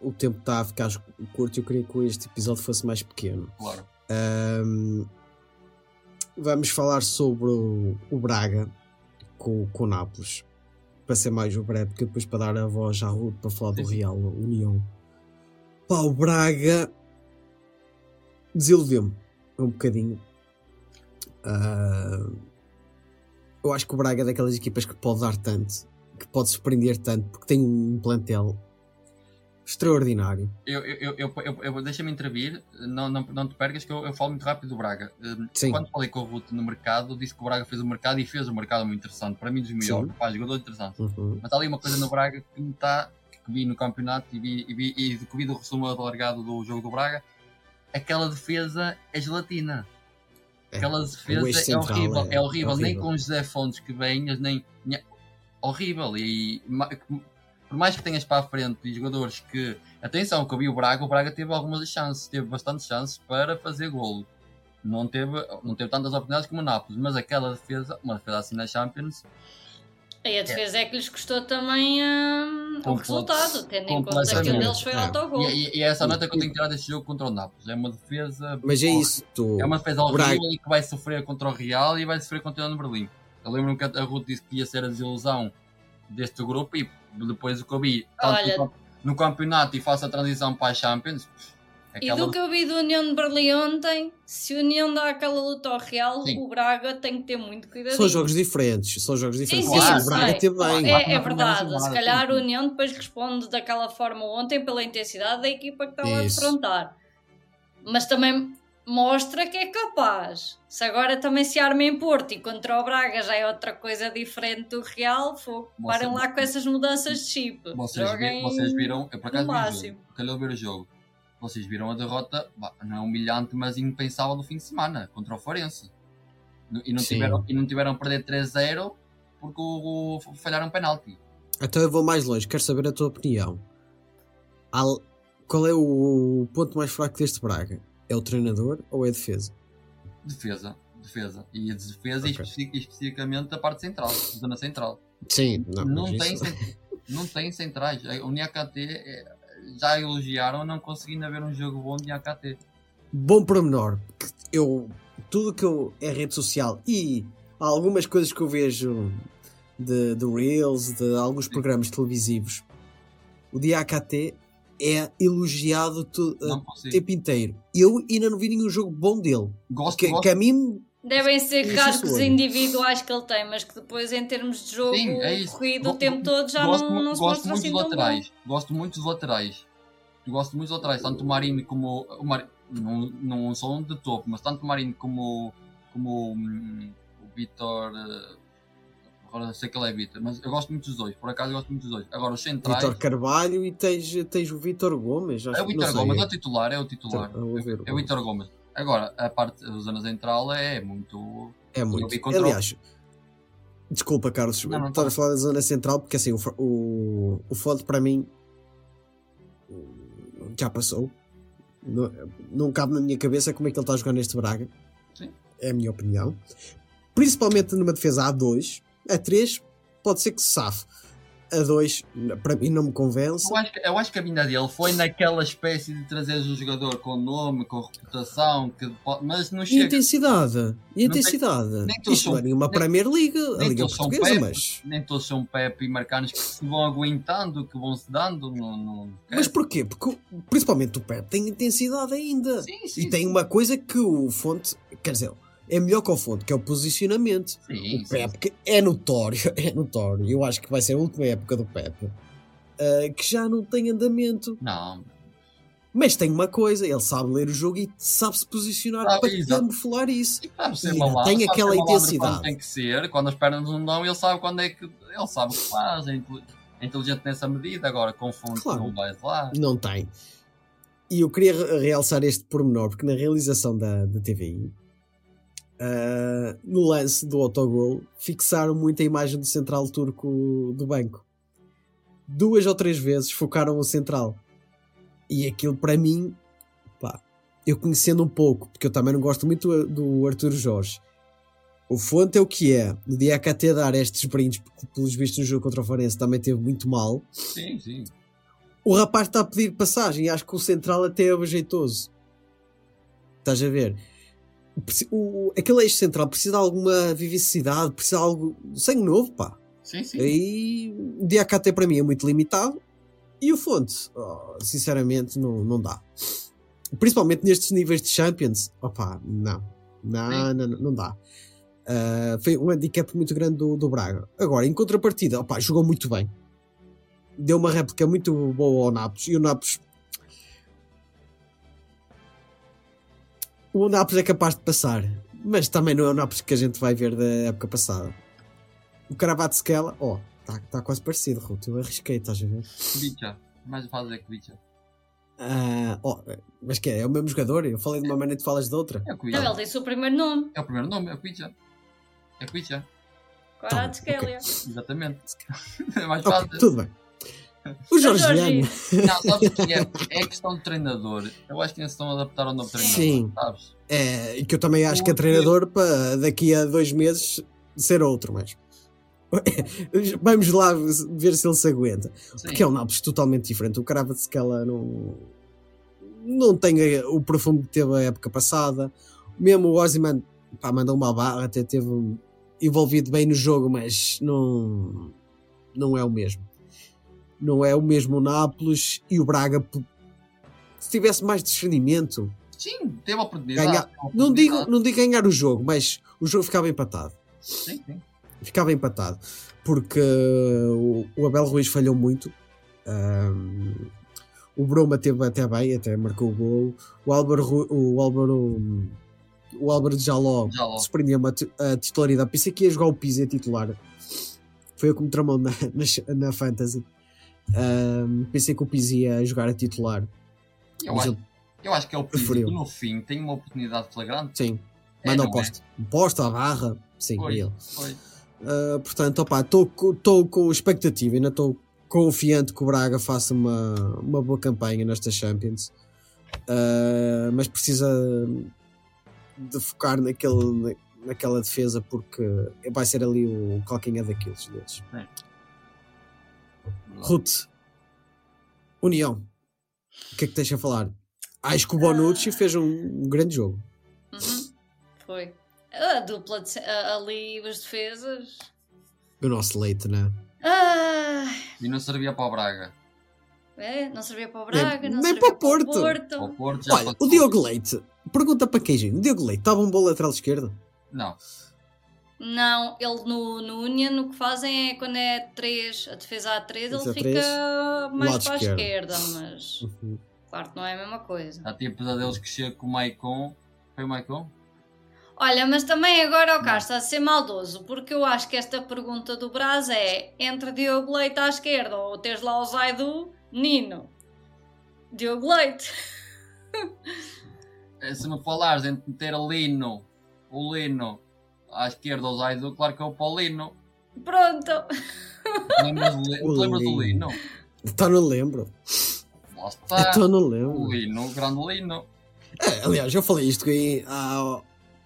o tempo está a ficar curto e eu queria que este episódio fosse mais pequeno. Claro. Ahm, vamos falar sobre o, o Braga com, com o Nápoles. Para ser mais breve, porque depois para dar a voz à Ruth para falar do. Real União. Pá, o Braga desiludeu-me um bocadinho. Ah, eu acho que o Braga é daquelas equipas que pode dar tanto, que pode surpreender tanto, porque tem um plantel extraordinário. Eu, eu, eu, eu, eu- deixa-me intervir, não, não, não te percas que eu, eu falo muito rápido do Braga. Hum, Sim. Quando falei com o Ruth no mercado, disse que o Braga fez o mercado e fez o mercado muito interessante. Para mim, dos melhores. Pá, jogador interessante. Uhum. Mas há ali uma coisa no Braga que me está. que vi no campeonato e vi, e vi e vi do resumo alargado do jogo do Braga. Aquela defesa é gelatina. É. Aquela O eixo defesa é horrível, é- é, horrível. é Nem horrível. com os José Fontes que venhas, nem. nem- horrível. E por mais que tenhas para a frente e jogadores que. Atenção, que eu vi o Braga, o Braga teve algumas chances, teve bastantes chances para fazer golo. Não teve, não teve tantas oportunidades como o Nápoles, mas aquela defesa, uma defesa assim na Champions, E a defesa é que lhes custou também hum, o resultado, tendo em conta que um deles foi É. autogol. e, e, e é essa nota que eu tenho que tirar deste jogo contra o Nápoles. É uma defesa. Mas é isso, tu. É uma defesa horrível e que vai sofrer contra o Real e vai sofrer contra o Berlim. Eu lembro-me que a Ruth disse que ia ser a desilusão deste grupo e depois o que eu vi tanto Olha- no, no campeonato e faço a transição para a Champions. E aquela- do que eu vi do União de Berlim ontem, se o União dá aquela luta ao Real, Sim. o Braga tem que ter muito cuidado. São jogos diferentes, são jogos diferentes. sim, eu o Braga sei. teve bem. Claro. É, é verdade, se calhar sim. o União depois responde daquela forma ontem pela intensidade da equipa que estava a Isso. defrontar. Mas também mostra que é capaz. Se agora também se arma em Porto e contra o Braga já é outra coisa diferente do Real, fogo. Parem lá com essas mudanças de chip. Vocês, vi- vocês viram, eu por acaso no vi o máximo. jogo, calhou ver o jogo. Vocês viram a derrota, bah, não é humilhante, mas impensável do fim de semana contra o Forense. E não, Sim. tiveram, e não tiveram a perder 3-0 porque o, o- falharam um penalti. Então eu vou mais longe, quero saber a tua opinião. Al- Qual é o ponto mais fraco deste Braga? É o treinador ou é a defesa? Defesa, defesa. E a defesa, Ok. especi- especificamente a parte central, a zona central. Sim, não, Não, tem, isso- não tem centrais. O Niakate é- já elogiaram, não conseguindo haver um jogo bom de Niakate. Bom pormenor, eu tudo que eu é rede social e algumas coisas que eu vejo de, de Reels, de alguns programas televisivos, o DAKT é elogiado Não o tempo inteiro. Eu ainda não vi nenhum jogo bom dele. Gosto, Que, gosto, que a mim Devem ser Isso rasgos foi. individuais que ele tem, mas que depois, em termos de jogo Sim, é corrido o tempo todo, já gosto, não, não se gosto mostra muito assim dos tão bom. laterais. Gosto muito dos laterais. Gosto muito dos laterais. Tanto o Marinho como o Mar... não, não são de topo, mas tanto o Marinho como, como hum, o Vitor. Agora sei que ele é Vitor, mas eu gosto muito dos dois. Por acaso eu gosto muito dos dois. Agora os centrais. Vitor Carvalho e tens, tens o Vitor Gomes. É o Vitor Gomes, é- o titular, é o titular. Então. É o Vitor Gomes. Agora, a parte da zona central é muito. É muito. Aliás, desculpa, Carlos, Não, a tá. falar da zona central, porque assim, o, o, o Fonte para mim já passou. Não, não cabe na minha cabeça como é que ele está a jogar neste Braga. Sim. É a minha opinião. Principalmente numa defesa A2. A3 pode ser que se safe. A2, para mim, não me convence. Eu acho, que, eu acho que a vinda dele foi naquela espécie de trazer um jogador com nome, com reputação, que, mas não E chega. intensidade. E Não tem- intensidade. nem Isto é nem- Premier League, a Liga Portuguesa, Pepe. mas. Nem todos são Pepe e Marcanos que se vão aguentando, que vão se dando. Não, não... Mas porquê? Porque principalmente o Pep tem intensidade ainda. Sim, sim. E tem uma coisa que o Fonte, quer dizer, é melhor que o Fonte, que é o posicionamento. Sim, o Pep, que é notório, é notório. Eu acho que vai ser a última época do Pep, ah, que já não tem andamento. Não, Mas tem uma coisa, ele sabe ler o jogo e sabe se posicionar Ah, para camuflar isso. E sabe ser E malandro, tem aquela ser intensidade. Tem que ser, quando as pernas não dão, ele sabe quando é que. Ele sabe o que faz, é é inteligente nessa medida. Agora, confunde Claro. não vais lá. Não tem. E eu queria re- realçar este pormenor, porque na realização da, da TVI, ah, no lance do autogol, fixaram muito a imagem do central turco do banco. Duas ou três vezes focaram o central. E aquilo para mim, pá, eu conhecendo um pouco, porque eu também não gosto muito do, do Arthur Jorge. O Fonte é o que é. No dia que até dar estes brindes, porque pelos vistos no jogo contra o Farense também teve muito mal. Sim, sim. O rapaz está a pedir passagem e acho que o central até é jeitoso. Estás a ver? O, aquele eixo central precisa de alguma vivacidade, precisa de algo sangue novo, pá. Sim, sim. Aí o DAKT para mim é muito limitado e o Fonte, oh, sinceramente, não, não dá. Principalmente nestes níveis de Champions, opá, não. Não, não, não, dá. Ah, foi um handicap muito grande do, do Braga. Agora, em contrapartida, opá, jogou muito bem. deu uma réplica muito boa ao Nápoles e o Nápoles. O Nápoles é capaz de passar, mas também não é o Nápoles que a gente vai ver da época passada. O Karabatskela, ó, está tá quase parecido, Ruth. Eu arrisquei, estás a ver? Kubica. Mais fácil é Kubica. Ah, ó, mas que é? É o mesmo jogador? Eu falei de uma maneira e tu falas de outra. É o Não, ele disse o primeiro nome. É o primeiro nome, é o Kubica. É Kubica. Kvaratskhelia. Exatamente. É mais fácil. tudo bem. O Jorgiano. Não, sabes o que é? É questão de treinador. Eu acho que eles estão a adaptar ao novo treinador. Sim. Sabes? É, e que eu também acho que é treinador para daqui a dois meses ser outro, mas vamos lá ver se ele se aguenta. Sim. Porque é um Nápoles totalmente diferente. O Karabatskhelia não, não tem o perfume que teve a época passada. Mesmo o Ozyman pá, mandou uma barra, até teve envolvido bem no jogo, mas não, não é o mesmo. Não é o mesmo o Nápoles e o Braga. Se tivesse mais discernimento, Sim, teve a oportunidade. Ganhar- não digo, não digo ganhar o jogo, mas o jogo ficava empatado. Sim, sim. Ficava empatado. Porque uh, o, o Abel Ruiz falhou muito. Um, o Bruma teve até bem, até marcou o gol. O Álvaro, o Álvaro, o Álvaro de Jaló Já logo. surpreendeu-me a, ti- a titularidade. Pensei que ia jogar o Pizzi a titular. Foi eu que me tramou na, na, na Fantasy. Um, pensei que o Pizzi ia jogar a titular. Eu acho, ele- eu acho que é o Pizzi preferiu. que no fim tem uma oportunidade flagrante. sim, É, manda não ao posto. Posto à barra. Sim, Foi. é ele. Foi. Uh, portanto, estou com expectativa, ainda estou confiante que o Braga faça uma, uma boa campanha nesta Champions, Uh, mas precisa de focar naquele, na- naquela defesa porque vai ser ali o calcanhar daqueles deles. Ruth, União, o que é que tens a falar? Acho que o Bonucci fez um, grande jogo. Uhum. Foi. A dupla de, a- ali os defesas. O nosso leite, né? Ah, E não servia para o Braga. é, não servia para o Braga, Nem- não nem servia para o para o Porto. Porto. Para o Porto já Olha, o Diogo Leite, pergunta para queijinho: o Diogo Leite estava um bom lateral esquerdo? Não. Não, ele no, no Union o que fazem é quando é 3, a defesa a 3, ele Defesa a fica três, mais lado para a esquerda, mas Uhum. claro que não é a mesma coisa. Já tinha pesadelos que chega com o Maicon. Foi o Maicon? Olha, mas também agora o Carlos está a ser maldoso, porque eu acho que esta pergunta do Brás é entre Diogo Leite à esquerda ou teres lá o Zaidu, Nino. Diogo Leite. Eh, Se me falares entre meter o Lino, o Lino à esquerda ou o Zaidu, claro que é o Paulino. Pronto. Lembras, O lembras do Lino. Então não lembro. Lá está. Então não O lembro. Lino, o grande Lino. É, aliás, eu falei isto aí há,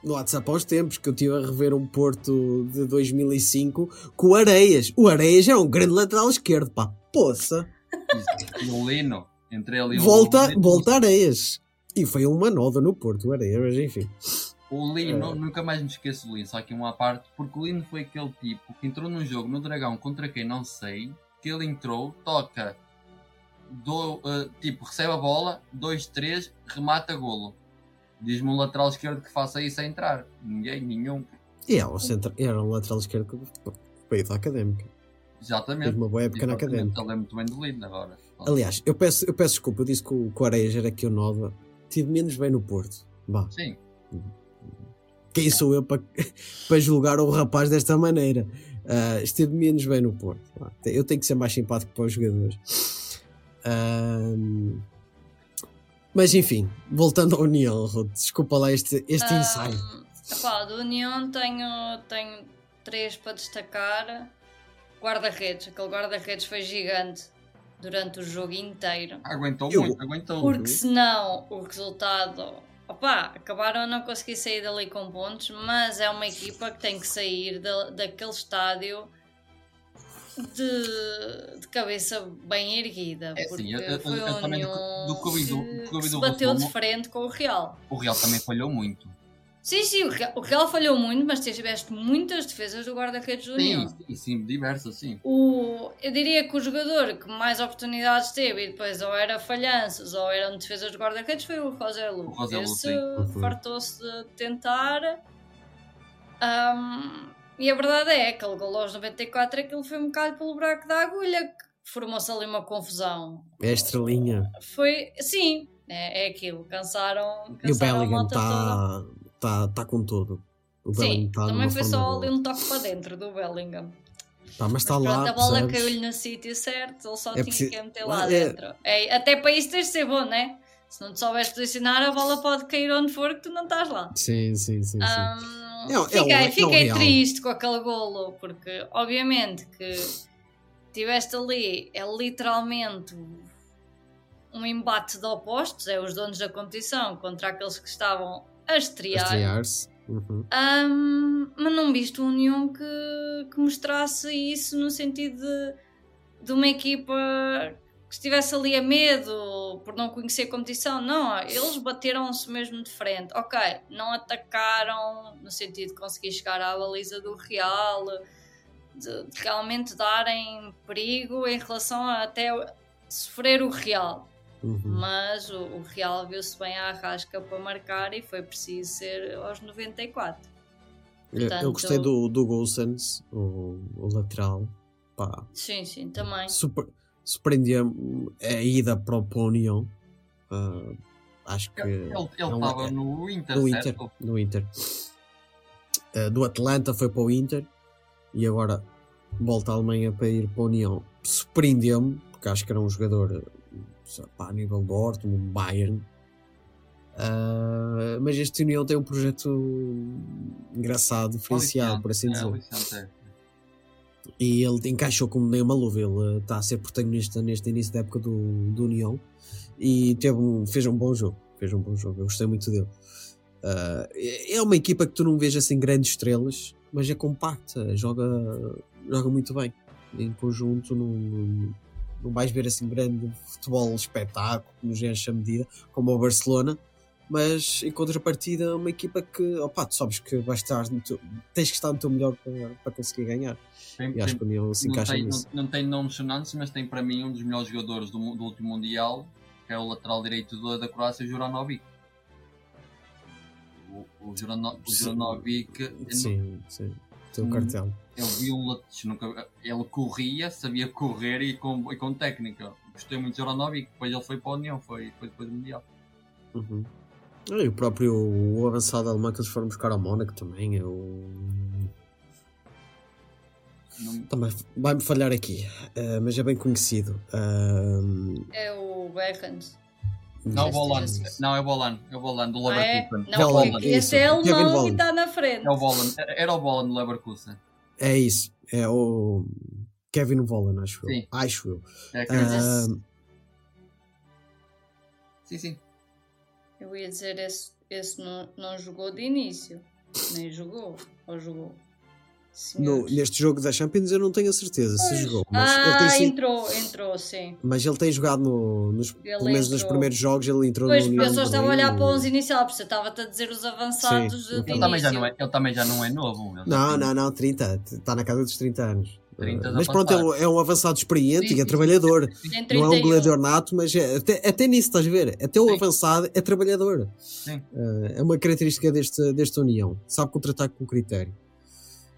no WhatsApp há uns tempos que eu estive a rever um Porto de 2005 com o Areias. O Areias era um grande lateral esquerdo, pá. Poça. E o Lino. Entre ele e o Volta, Lino. volta Areias. E foi uma nova no Porto, o Areias, mas enfim. O Lino, É. nunca mais me esqueço do Lino, só aqui uma parte, porque o Lino foi aquele tipo que entrou num jogo no Dragão contra quem não sei, que ele entrou, toca, do, eh, tipo, recebe a bola, 2, 3, remata golo. Diz-me um lateral esquerdo que faça isso a entrar. Ninguém, nenhum. E era um, centro, era um lateral esquerdo para ir da académica. Exatamente. Teve uma boa época na académica. Eu lembro muito bem do Lino agora. Aliás, eu peço, eu peço desculpa, eu disse que o, que o Areias era aqui o Nova. Tive menos bem no Porto. Vá. Sim, quem sou eu para, para julgar o rapaz desta maneira? Ah, esteve menos bem no Porto. Eu tenho que ser mais simpático para os jogadores. Ahm, mas enfim, voltando à União, Ruth, desculpa lá este, este Ah, ensaio. epá, do União tenho, tenho três para destacar. Guarda-redes, aquele guarda-redes foi gigante durante o jogo inteiro. aguentou Eu- muito, aguentou. Porque senão o resultado. Opá, acabaram a não conseguir sair dali com pontos, mas é uma equipa que tem que sair da, daquele estádio de, de cabeça bem erguida. É, porque sim, eu- eu- foi eu um também do- do eu do- do eu do bateu de frente com o Real. O Real também falhou muito. Sim, sim, o Real, o Real falhou muito, mas tiveste muitas defesas do guarda-redes do União. Sim, sim, sim, diversas, sim. O, eu diria que o jogador que mais oportunidades teve e depois ou era falhanças ou eram defesas de guarda-redes foi o José Lu. O José Lu, Esse fartou-se de tentar. Ahm, e a verdade é que aquele gol aos 94 aquilo foi um bocado pelo buraco da agulha. que formou-se ali uma confusão. É a estrelinha. Foi, sim, é, é aquilo. Cansaram, E o cansaram a Bellingham toda. Está tá, tá com tudo. O Sim, tá também foi só ali um toque para dentro do Bellingham. Pá, mas está pronto, lá. a bola percebes? caiu-lhe no sítio certo, ele só É tinha preciso- que meter lá É- dentro. É, até para isso tens de ser bom, né? Se não te souberes posicionar, a bola pode cair onde for que tu não estás lá. Sim, sim, sim. sim. É é fiquei é fiquei triste com aquele golo, porque obviamente que tiveste ali, é literalmente um embate de opostos, é os donos da competição contra aqueles que estavam a A estrear. estrear-se. Uhum. Ahm, mas não viste um nenhum que, que mostrasse isso no sentido de, de uma equipa que estivesse ali a medo por não conhecer a competição. Não, eles bateram-se mesmo de frente. Ok, não atacaram no sentido de conseguir chegar à baliza do Real, de, de realmente darem perigo em relação a até sofrer o Real. Uhum. Mas o, o Real viu-se bem à rasca para marcar e foi preciso ser aos 94. Eu- Eu Portanto- gostei do, do Golsons, o, o lateral. Pá, Sim, sim, também. super, surpreendeu-me a ida para o União. Ah, acho que. Ele é estava é- no Inter, do certo? Inter. Do Inter. Ah, do Atlanta foi para o Inter e agora volta à Alemanha para ir para a União. Surpreendeu-me, porque acho que era um jogador pá, a nível Dortmund, Bayern. Ah, mas este União tem um projeto engraçado, diferenciado, por assim É, dizer. É. E ele encaixou como nem uma luva. Ele está a ser protagonista neste início da época do, do União e teve um, fez um bom jogo. Fez um bom jogo. Eu gostei muito dele. Ah, é é uma equipa que tu não vês assim grandes estrelas, mas é compacta, joga, joga muito bem. Em conjunto, não, não, vais ver assim grande futebol espetáculo, que nos enche a medida, como o Barcelona. Mas em contrapartida, é uma equipa que, opá, tu sabes que vais estar no teu- tens que estar no teu melhor para, para conseguir ganhar. Tem- E acho tem- que o se não, encaixa tem, nisso. não, não tem nomes sonantes, mas tem para mim um dos melhores jogadores do, do último Mundial, que é o lateral direito da, da Croácia, Juranovic. O, o, Jurano, o. Juranovic, Sim, sim. Tem um Hum. cartel. eu vi um lat- nunca ele corria, sabia correr e com, e com técnica. Gostei muito de Juranovic, depois ele foi para a União, foi, foi depois do Mundial. Uhum. Ah, E o próprio o avançado alemão que eles foram buscar ao Mónaco também. É o... Não- Também vai-me falhar aqui, ah, mas é bem conhecido. Ah, É o Beckens. Não, é o Bolan. Não, é o Bolan. É o Bolan, do Ah, é? Leverkusen. Não, Bolan, porque isso. esse é alemão Bolan. e está na frente. É o Bolan. Era o Bolan do Leverkusen. é isso. É o Kevin Vollan, acho eu. Sim. Acho eu. É Ah, Sim, sim. Eu ia dizer, esse, esse não, não jogou de início. Nem jogou. Ou jogou? No- neste jogo da Champions eu não tenho a certeza se Pois. jogou. Mas, ah, ele tem sido- entrou, entrou, sim. mas ele tem jogado no, nos, Ele pelo menos nos entrou. primeiros jogos. Ele entrou Pois, no porque eu União só estava a olhar para os inicial, porque estava-te a dizer os avançados Sim, de, ele também, já não é, ele também já não é novo. Não, não, não, 30. Está na casa dos 30 anos. 30 Ah, mas pronto, é um, é um avançado experiente Sim, e é sim, trabalhador. sim. Não é um 31. goleador nato, mas é- até, até nisso estás a ver. Até o Sim. avançado é trabalhador. Sim. Ah, é uma característica deste, desta União. Sabe contratar com critério.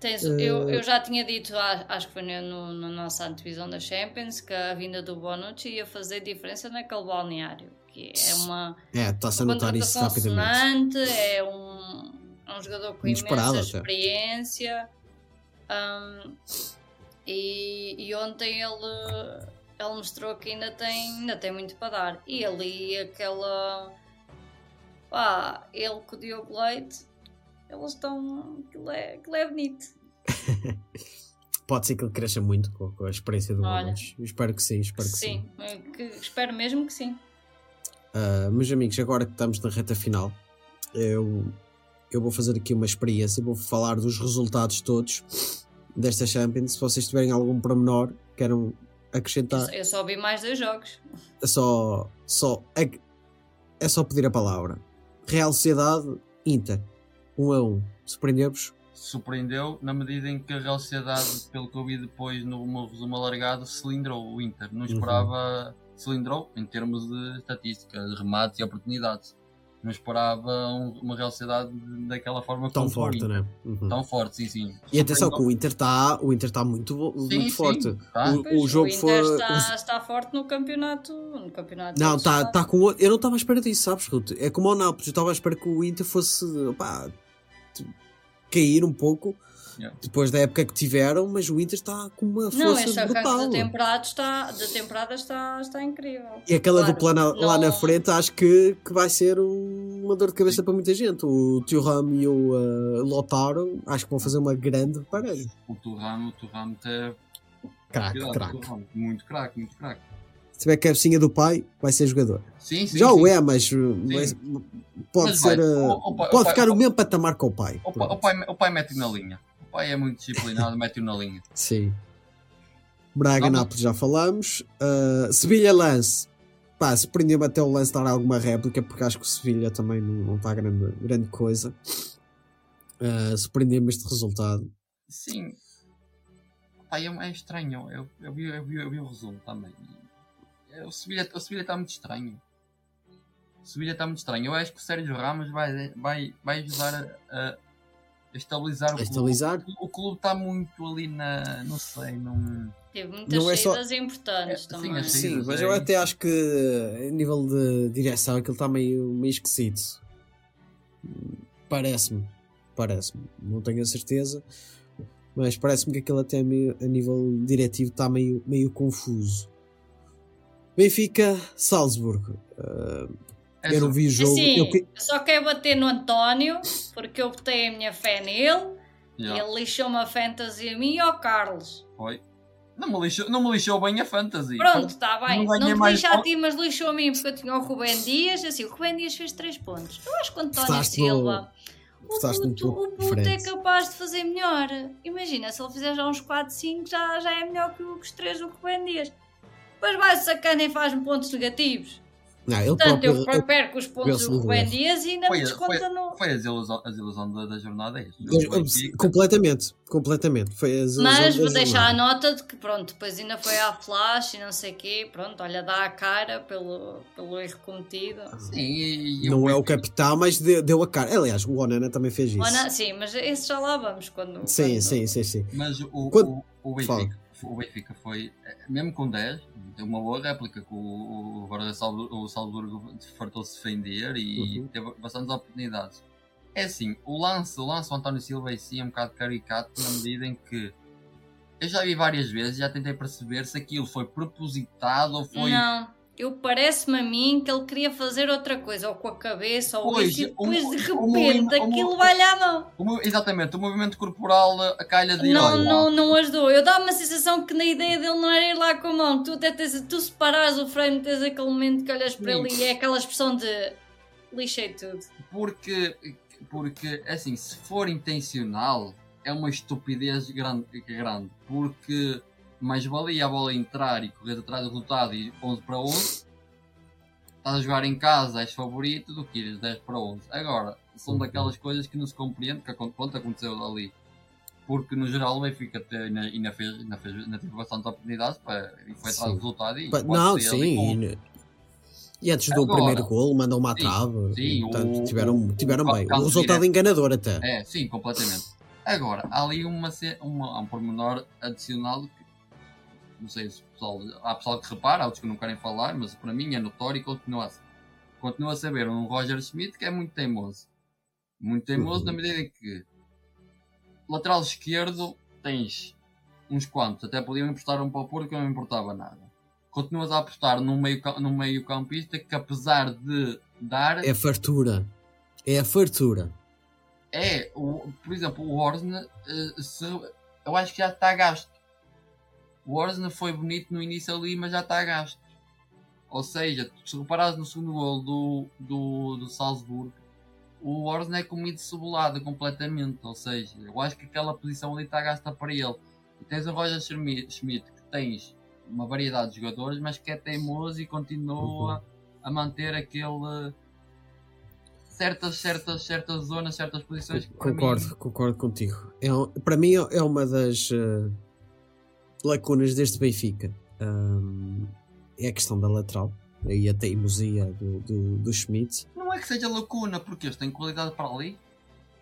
Tens- Eh, eu, eu já tinha dito, acho que foi no, no nossa antevisão da Champions, que a vinda do Bonucci ia fazer diferença naquele balneário. Que é uma É, está-se a notar isso rapidamente. é um, é um jogador com Inesperado imensa experiência. Ahm, e, e ontem ele, ele mostrou que ainda tem, ainda tem muito para dar. E ali aquela. Pá, ele com o Diogo Leite, eles estão. Aquilo é, aquilo é bonito. Pode ser que ele cresça muito com, com a experiência do. Bonucci. Espero que sim, espero que sim. sim, é que- espero mesmo que sim. Ah, meus amigos, agora que estamos na reta final, eu, eu vou fazer aqui uma experiência. Vou falar dos resultados todos desta Champions. Se vocês tiverem algum pormenor, queiram Eu, acrescentar. só- eu só vi mais dois jogos. é só, só é, é só pedir a palavra. Real Sociedade, Inter, 1 a 1. Surpreendeu-vos? Surpreendeu na medida em que a Real Sociedade, pelo que eu vi depois no meu resumo alargado, cilindrou o Inter. Não esperava. Cilindrou em termos de estatística, de remates e oportunidades. Não esperava um- uma Real Sociedade daquela forma Tão o forte, Inter. né? Uhum. Tão forte, sim, sim. E atenção que o Inter está o Inter tá muito, Sim, muito sim, forte. tá. O, Pois, o jogo Inter foi. está, está forte no campeonato. No campeonato Não, deles tá, tá com. o- Eu não estava à espera disso, sabes, Ruth? É como o Nápoles, eu estava à espera que o Inter fosse. opá, t- cair um pouco Depois da época que tiveram, mas o Inter está com uma Não, força este arranque brutal. da temporada está, da temporada está, está incrível. E aquela Claro, dupla na- lá não- na frente acho que, que vai ser um- uma dor de cabeça para muita gente. O Thuram e o uh, Lotaro acho que vão fazer uma grande parede. O Turramo, o Turramo é Craque, craque. o Thuram, muito craque, muito craque. Se tiver cabecinha do pai, vai ser jogador. Sim, sim. Já sim. o é, mas, mas pode Mas ser. vai, uh, o- o pai- o pode pai- ficar o o mesmo patamar com o pai. O, pa- o pai, o pai mete na linha. Pai é muito disciplinado, mete-o na linha. Sim. Braga, Não, Nápoles já falamos. Uh, Sevilha Lance. Pá, surpreendeu-me até o Lance dar alguma réplica, porque acho que o Sevilha também não, não está grande, grande coisa. Uh, surpreendeu-me este resultado. Sim. Pai, é, é estranho. Eu, eu, vi, eu, vi, eu vi o resumo também. É, O Sevilha o Sevilha está muito estranho. O Sevilha está muito estranho. Eu acho que o Sérgio Ramos vai, vai, vai ajudar a, a estabilizar o A clube. estabilizar? O clube está muito ali na. Não sei, não. Teve muitas Não é só- saídas importantes É, sim, também. Sim, saídas, mas é eu até acho que a nível de direção aquilo está meio, meio esquisito. Parece-me. Parece-me. Não tenho a certeza. Mas parece-me que aquilo até meio- a nível diretivo está meio, meio confuso. Benfica, Salzburgo. Uh, É eu não só- vi o jogo. Assim, eu que- eu só quero bater no António, porque eu botei a minha fé nele e ele lixou-me a fantasy a mim e ao Carlos. foi. Não me, lixou, não me lixou bem a fantasy. Pronto, está bem. Não Não, te mais lixa a pontos. ti, mas lixou a mim, porque eu tinha o Rubén Dias. Assim, o Rubén Dias fez 3 pontos. Eu acho que o António Silva. O um puto, pouco o puto é capaz de fazer melhor. Imagina, se ele fizer já uns 4, 5, já, já é melhor que, os 3 do Rubén Dias. Depois vai sacana e faz-me pontos negativos. Não, ele Portanto, eu próprio. perco os pontos do Rubén. Dias e ainda Foi, me desconta foi, no. foi a desilusão, a desilusão da, da jornada. é eu- eu- O Benfica- completamente. Completamente. Foi as Mas as- vou deixar a nota de que, pronto, depois ainda foi à flash e não sei o quê. Pronto, olha, dá a cara pelo, pelo erro cometido. Sim, e, e Não é o capitão, mas deu, deu a cara. Aliás, o Onana também fez isso. Não- sim, mas esse já lá vamos. Quando, Sim, quando- sim, sim, sim. Mas o, Quando- o, o, Benfica, o Benfica foi, eh, mesmo com 10, deu uma boa réplica, que o, o, o Salzburgo fartou-se defender e Uhum. teve bastantes oportunidades. É assim, o lance, o lance do António Silva em si é um bocado caricato na medida em que eu já vi várias vezes, já tentei perceber se aquilo foi propositado ou foi. Não, eu parece-me a mim que ele queria fazer outra coisa, ou com a cabeça, ou Pois, isso, e depois mo- de repente movimento- o aquilo vai-lhe à mão. Exatamente, o movimento corporal a calha de ir Não, ao- não, não ajudou. Eu dava uma sensação que na ideia dele não era ir lá com a mão. Tu até tens, tu separares o frame, tens aquele momento que olhas para Sim. ele e é aquela expressão de lixei tudo. Porque, porque assim, se for intencional, é uma estupidez grande, grande porque mais valia a bola entrar e correr atrás do resultado e 11 para 11. Estás a jogar em casa, és favorito do que ires 10 para 11. Agora, são daquelas coisas que não se compreende que quanto aconteceu ali. Porque no geral o Benfica ainda, ainda fez, ainda fez ainda teve bastante oportunidades para, e Sim. do resultado e pode Não, sim. E antes do Agora- primeiro gol, mandou uma trave. sim, Portanto, o- tiveram, o- tiveram o bem. O resultado direto. enganador até. É, sim, completamente. Agora, há ali uma, uma, um pormenor adicional não sei se pessoal, há pessoal que repara, há outros que não querem falar, mas para mim é notório e continua a, continua a saber um Roger Schmidt que é muito teimoso. Muito teimoso Uhum. na medida em que lateral esquerdo tens uns quantos, até podiam emprestar um para o Porto que não me importava nada. Continuas a apostar num meio, num meio campista que apesar de dar É fartura. É a fartura. é, o, por exemplo, o Orsne, eh, se, eu acho que já está a gasto. O Orsne foi bonito no início ali, mas já está a gasto. Ou seja, se reparares no segundo gol do, do, do Salzburgo, o Orsne é comido cebolado completamente. Ou seja, eu acho que aquela posição ali está gasta para ele. E tens o Roger Schmidt, que tens uma variedade de jogadores, mas que é teimoso e continua a manter aquele certas, certas, certas zonas, certas posições Concordo, mim- concordo contigo. É, para mim é é uma das eh, lacunas deste Benfica. Ahm, é a questão da lateral e a teimosia do, do, do Schmidt. não é que seja lacuna, porque eles têm qualidade para ali.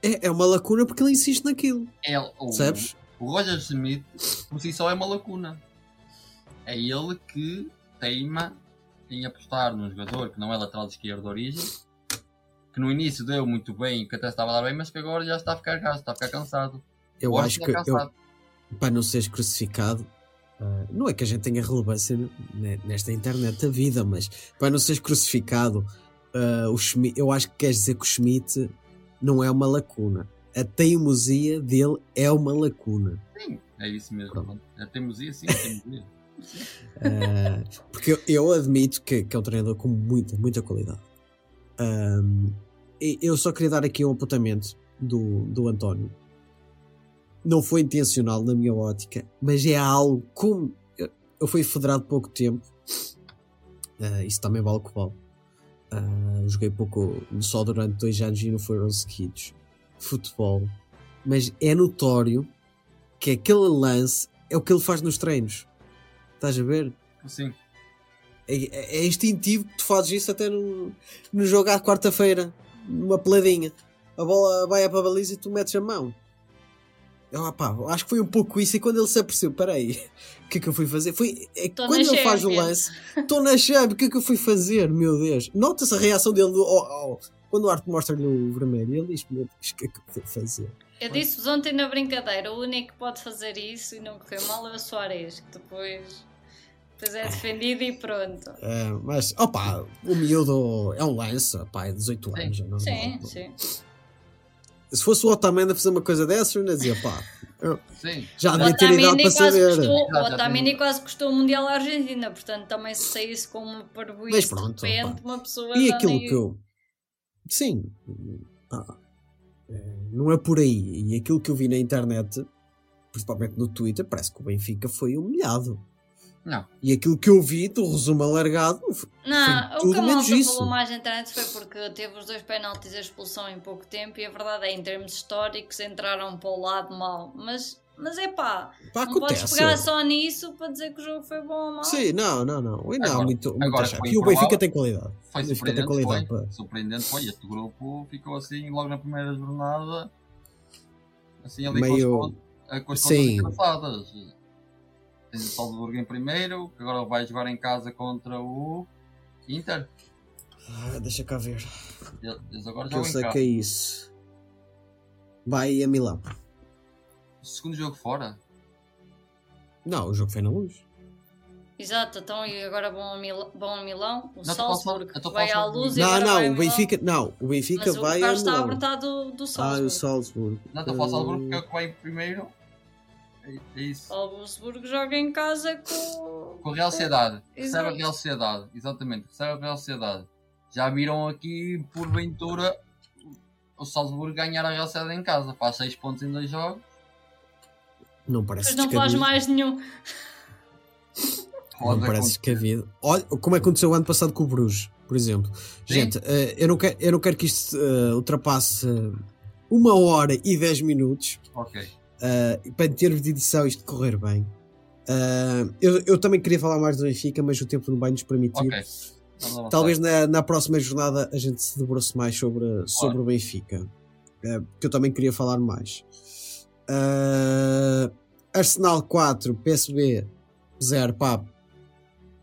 É, é uma lacuna porque ele insiste naquilo. É, o, Sabes? o Roger Smith, por si só, é uma lacuna. É ele que teima em apostar num jogador que não é lateral de esquerda de origem, que no início deu muito bem, que até estava a dar bem, mas que agora já está a ficar gasto, está a ficar cansado. Eu acho que, eu. Para não seres crucificado, ah, não é que a gente tenha relevância ne- nesta internet da vida, mas para não seres crucificado, ah, o Schmidt, eu acho que queres dizer que o Schmidt não é uma lacuna. A teimosia dele é uma lacuna. Sim, é isso mesmo. Pronto. É teimosia, sim, teimosia. Ah, porque eu, eu admito que, que é um treinador com muita, muita qualidade. E eu só queria dar aqui um apontamento do, do António. Não foi intencional na minha ótica, mas é algo como. Eu, fui federado pouco tempo, Ah, isso também vale o que vale. Ah, joguei pouco, só durante dois anos e não foram seguidos. Futebol, mas é notório que aquele lance é o que ele faz nos treinos. Estás a ver? Sim, É, é instintivo que tu fazes isso até no, no jogo à quarta-feira, numa peladinha. A bola vai para a baliza e tu metes a mão. Eu, pá, acho que foi um pouco isso. E quando ele se apercebeu, peraí, o que é que eu fui fazer? Foi, é quando ele faz o lance, estou na chave, o que é que eu fui fazer? Meu Deus, nota-se a reação dele do- oh, oh, quando o Arte mostra-lhe o vermelho. E ele diz: Meu Deus, o que é que eu fui fazer? Eu disse-vos ontem na brincadeira, o único que pode fazer isso e não correu mal é o Soares, que depois, depois é defendido e pronto. Ah, mas, opá, o miúdo é um lance, pá, é 18 Sim. anos. é normal. Sim, sim. Se fosse o Otamendi a fazer uma coisa dessa, eu ainda dizia, pá, eu sim. já O devia ter idade para quase saber. custou, o Otamendi quase custou o Mundial à Argentina, portanto também se saísse como para Mas de pronto, repente, pá. uma pessoa E aquilo nem- que eu. Sim, pá, é, não é por aí. E aquilo que eu vi na internet, principalmente no Twitter, parece que o Benfica foi humilhado. Não, E aquilo que eu vi do resumo alargado foi Não, o que a malta isso. falou mais na internet foi porque teve os dois penaltis e a expulsão em pouco tempo e a verdade é, em termos históricos, entraram para o lado mau. Mas, mas é pá, Pá, não podes acontece. pegar só nisso para dizer que o jogo foi bom ou mau. Sim, não, não, não. E não, Agora- muito, muito agora E o. Benfica tem qualidade. foi o Benfica tem surpreendente. qualidade Foi, para. surpreendente foi. Este grupo ficou assim logo na primeira jornada, assim ali Meio- com as, com as Sim. engraçadas. Tens o Salzburgo em primeiro, que agora vai jogar em casa contra o Inter. Ah, deixa cá ver. Eles agora Que eu jogam em sei casa. que é isso. Vai a Milão. O segundo jogo fora. Não, o jogo foi na luz. Exato, então e agora vão a, Mil vão a Milão, o Não, tô Salzburgo tô vai à luz e Não, agora vai a não, o Milão. Benfica. Não, o Benfica Mas o vai a lugar está Milão. apertado do Ah, Salzburgo. o Salzburgo. Não, estou a falar Ah, Salzburgo porque é o que vai em primeiro. É, é isso. Salzburgo joga em casa com, Com a Real Sociedade. Recebe Exato. a Real Sociedade. Exatamente. Recebe a Real Sociedade. Já viram aqui, porventura, o Salzburgo ganhar a Real Sociedade em casa. Faz 6 pontos em 2 jogos. Não parece Depois não faz descabido. mais nenhum. Não parece descabido. Olha como aconteceu o ano passado com o Bruges, por exemplo. Gente, eh, eu, não quero, eu não quero que isto eh, ultrapasse uma hora e dez minutos Ok. Eh, para em termos de edição isto correr bem. Eh, eu, eu também queria falar mais do Benfica, mas o tempo não vai nos permitir. Ok. Vamos avançar. Talvez na, na próxima jornada a gente se debruce mais sobre, sobre o Benfica. Eh, porque eu também queria falar mais. Eh, Arsenal 4, PSB 0. Pá,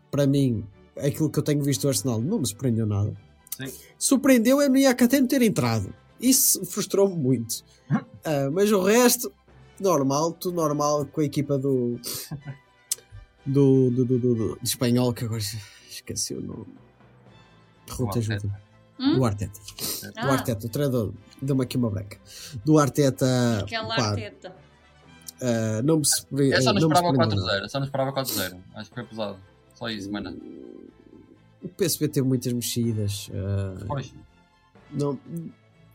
para mim, aquilo que eu tenho visto do Arsenal não me surpreendeu nada. Sim. Surpreendeu é no Iacate não ter entrado. Isso frustrou-me muito. Ah, mas o resto, normal, tudo normal com a equipa do. do, do, do, do, do- de espanhol, que agora esqueci o nome. Ruta Arteta. ajuda. Hum? Do Arteta. Do Ah, Arteta, o treinador. Deu-me aqui uma branca. Do Arteta. aquela pá, arteta. ah, não me surpre- Eu só não esperava surpreendeu nada. 4-0. Só não esperava 4-0. Acho que foi pesado. Só isso, mano. O PSB teve muitas mexidas. ah, Pois, não,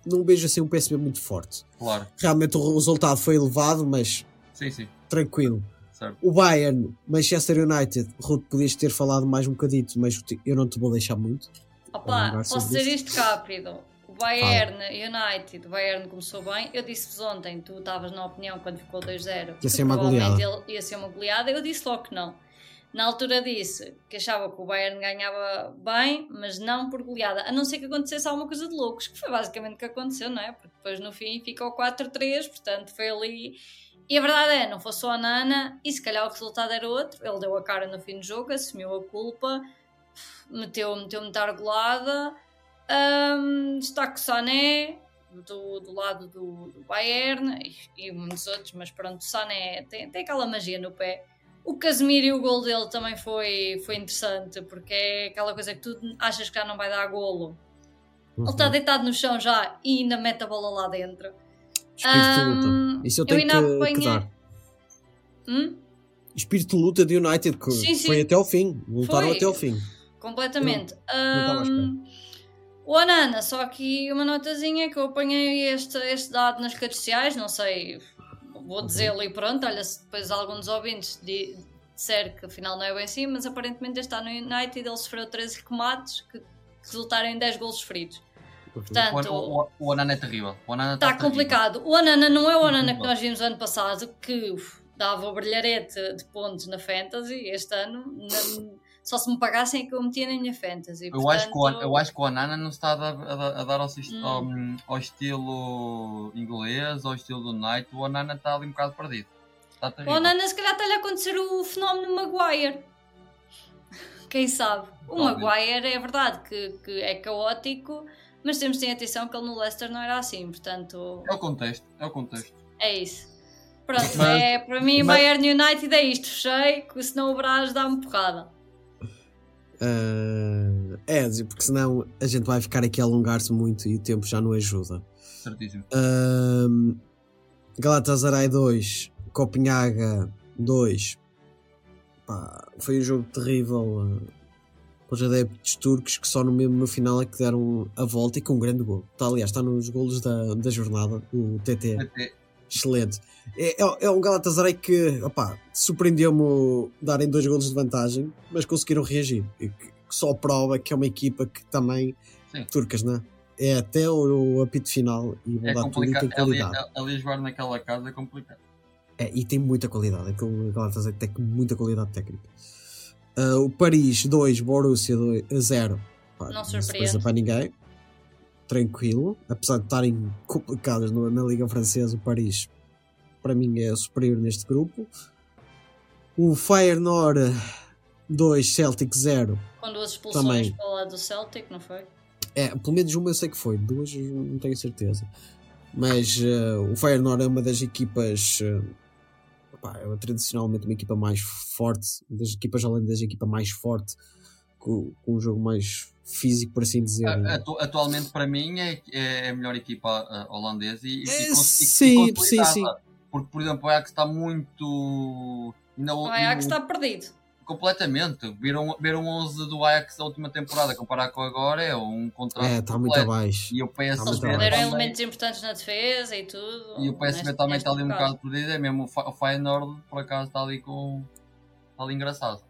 não vejo assim um PSB muito forte. claro. Realmente o resultado foi elevado, mas Sim, sim. tranquilo. Certo. O Bayern, Manchester United, Ruth, podias ter falado mais um bocadito, mas eu não te vou deixar muito. Opa, posso sobre dizer isto rápido. O Bayern United, o Bayern começou bem. Eu disse-vos ontem, tu estavas na opinião quando ficou 2-0. Ia ser uma provavelmente goleada. Ele ia ser uma goleada. Eu disse logo que não. Na altura disse que achava que o Bayern ganhava bem, mas não por goleada, a não ser que acontecesse alguma coisa de loucos, que foi basicamente o que aconteceu, não é? Porque depois no fim ficou 4-3, portanto foi ali. E a verdade é, não fosse o Anana, e se calhar o resultado era outro. Ele deu a cara no fim do jogo, assumiu a culpa, meteu, meteu muita argolada. Um, destaque o Sané, do, do lado do, do Bayern, e, e muitos outros, mas pronto, Sané tem, tem aquela magia no pé. O Casemiro e o gol dele também foi, foi interessante, porque é aquela coisa que tu achas que já não vai dar golo. Ele está deitado no chão já e ainda mete a bola lá dentro. Espírito luta. Isso eu eu tenho ainda que, que apanhei- dar. Hum? Espírito de luta de United que Sim, sim. foi até ao fim. Lutaram Foi. até ao fim. Completamente. espera. Ahm, o Anana, só aqui uma notazinha que eu apanhei este, este dado nas redes sociais, não sei, vou dizê-lo e pronto, olha, se depois algum dos ouvintes di- disser que afinal não é bem assim, mas aparentemente este ano no United ele sofreu 13 remates que, que resultaram em 10 golos sofridos. O, Portanto, o, o, o Anana é terrível. O Anana Está terrível. complicado. O Anana não é o Anana que Terrível. nós vimos ano passado, que uf, dava o brilharete de pontos na Fantasy. Este ano, na- só se me pagassem é que eu metia na minha Fantasy. Eu, acho que o, Portanto, eu acho que o Anana não está a dar, a a dar ao, Hum. ao, ao estilo inglês, ao estilo do Knight. O Anana está ali um bocado perdido. Está O. Anana, se calhar, está-lhe a acontecer o fenómeno Maguire. Quem sabe? O Talvez. Maguire é verdade que, que é caótico, mas temos de ter atenção que ele no Leicester não era assim. Portanto, É o contexto. É o contexto. é isso. Pronto, Mas- é, para mim, mas- Bayern United é isto. Fechei, que senão o Brás dá-me porrada. Ah, é, porque senão a gente vai ficar aqui a alongar-se muito e o tempo já não ajuda. Certíssimo. Ahm, Galatasaray 2, Copenhaga 2. Pá, foi um jogo terrível para os adeptos turcos que só no mesmo no final é que deram a volta e com um grande gol. Tá, aliás, está nos golos da, da jornada, o TT. PT. Excelente. É, é, é um Galatasaray que surpreendeu-me darem dois golos de vantagem, mas conseguiram reagir. E que, que só prova que é uma equipa que também. Sim. Turcas, né? É até o, o apito final e vão É dar tudo e tem Ali, qualidade. ali jogar naquela casa é complicado. É, e tem muita qualidade. Aquele Galatasaray tem muita qualidade técnica. Ah, o Paris 2, Borussia 2, 0. Pá, Não surpresa surpreende. para ninguém. Tranquilo. Apesar de estarem complicadas no- na Liga Francesa, o Paris para mim é superior neste grupo. O Feyenoord 2, Celtic 0. Com duas expulsões Também. para o lado do Celtic, não foi? É, pelo menos uma eu sei que foi, duas não tenho certeza. Mas eh, o Feyenoord é uma das equipas, pá, é tradicionalmente uma equipa mais forte, das equipas holandesas, a equipa mais forte, com, com um jogo mais físico, por assim dizer. A- atu- atualmente, para mim, é, é a melhor equipa holandesa e, e, É, e e- e sim, consolidada. sim, sim. Porque, por exemplo, o Ajax está muito. Ainda, O Ajax está perdido. completamente. Viram, viram 11 do Ajax da última temporada, comparar com agora, é um contrato. É, está muito abaixo. E o PSV muito Perderam elementos importantes na defesa e tudo. e o PSV também está ali um bocado. perdido. É mesmo o Feyenoord, por acaso, está ali com. Está ali engraçado.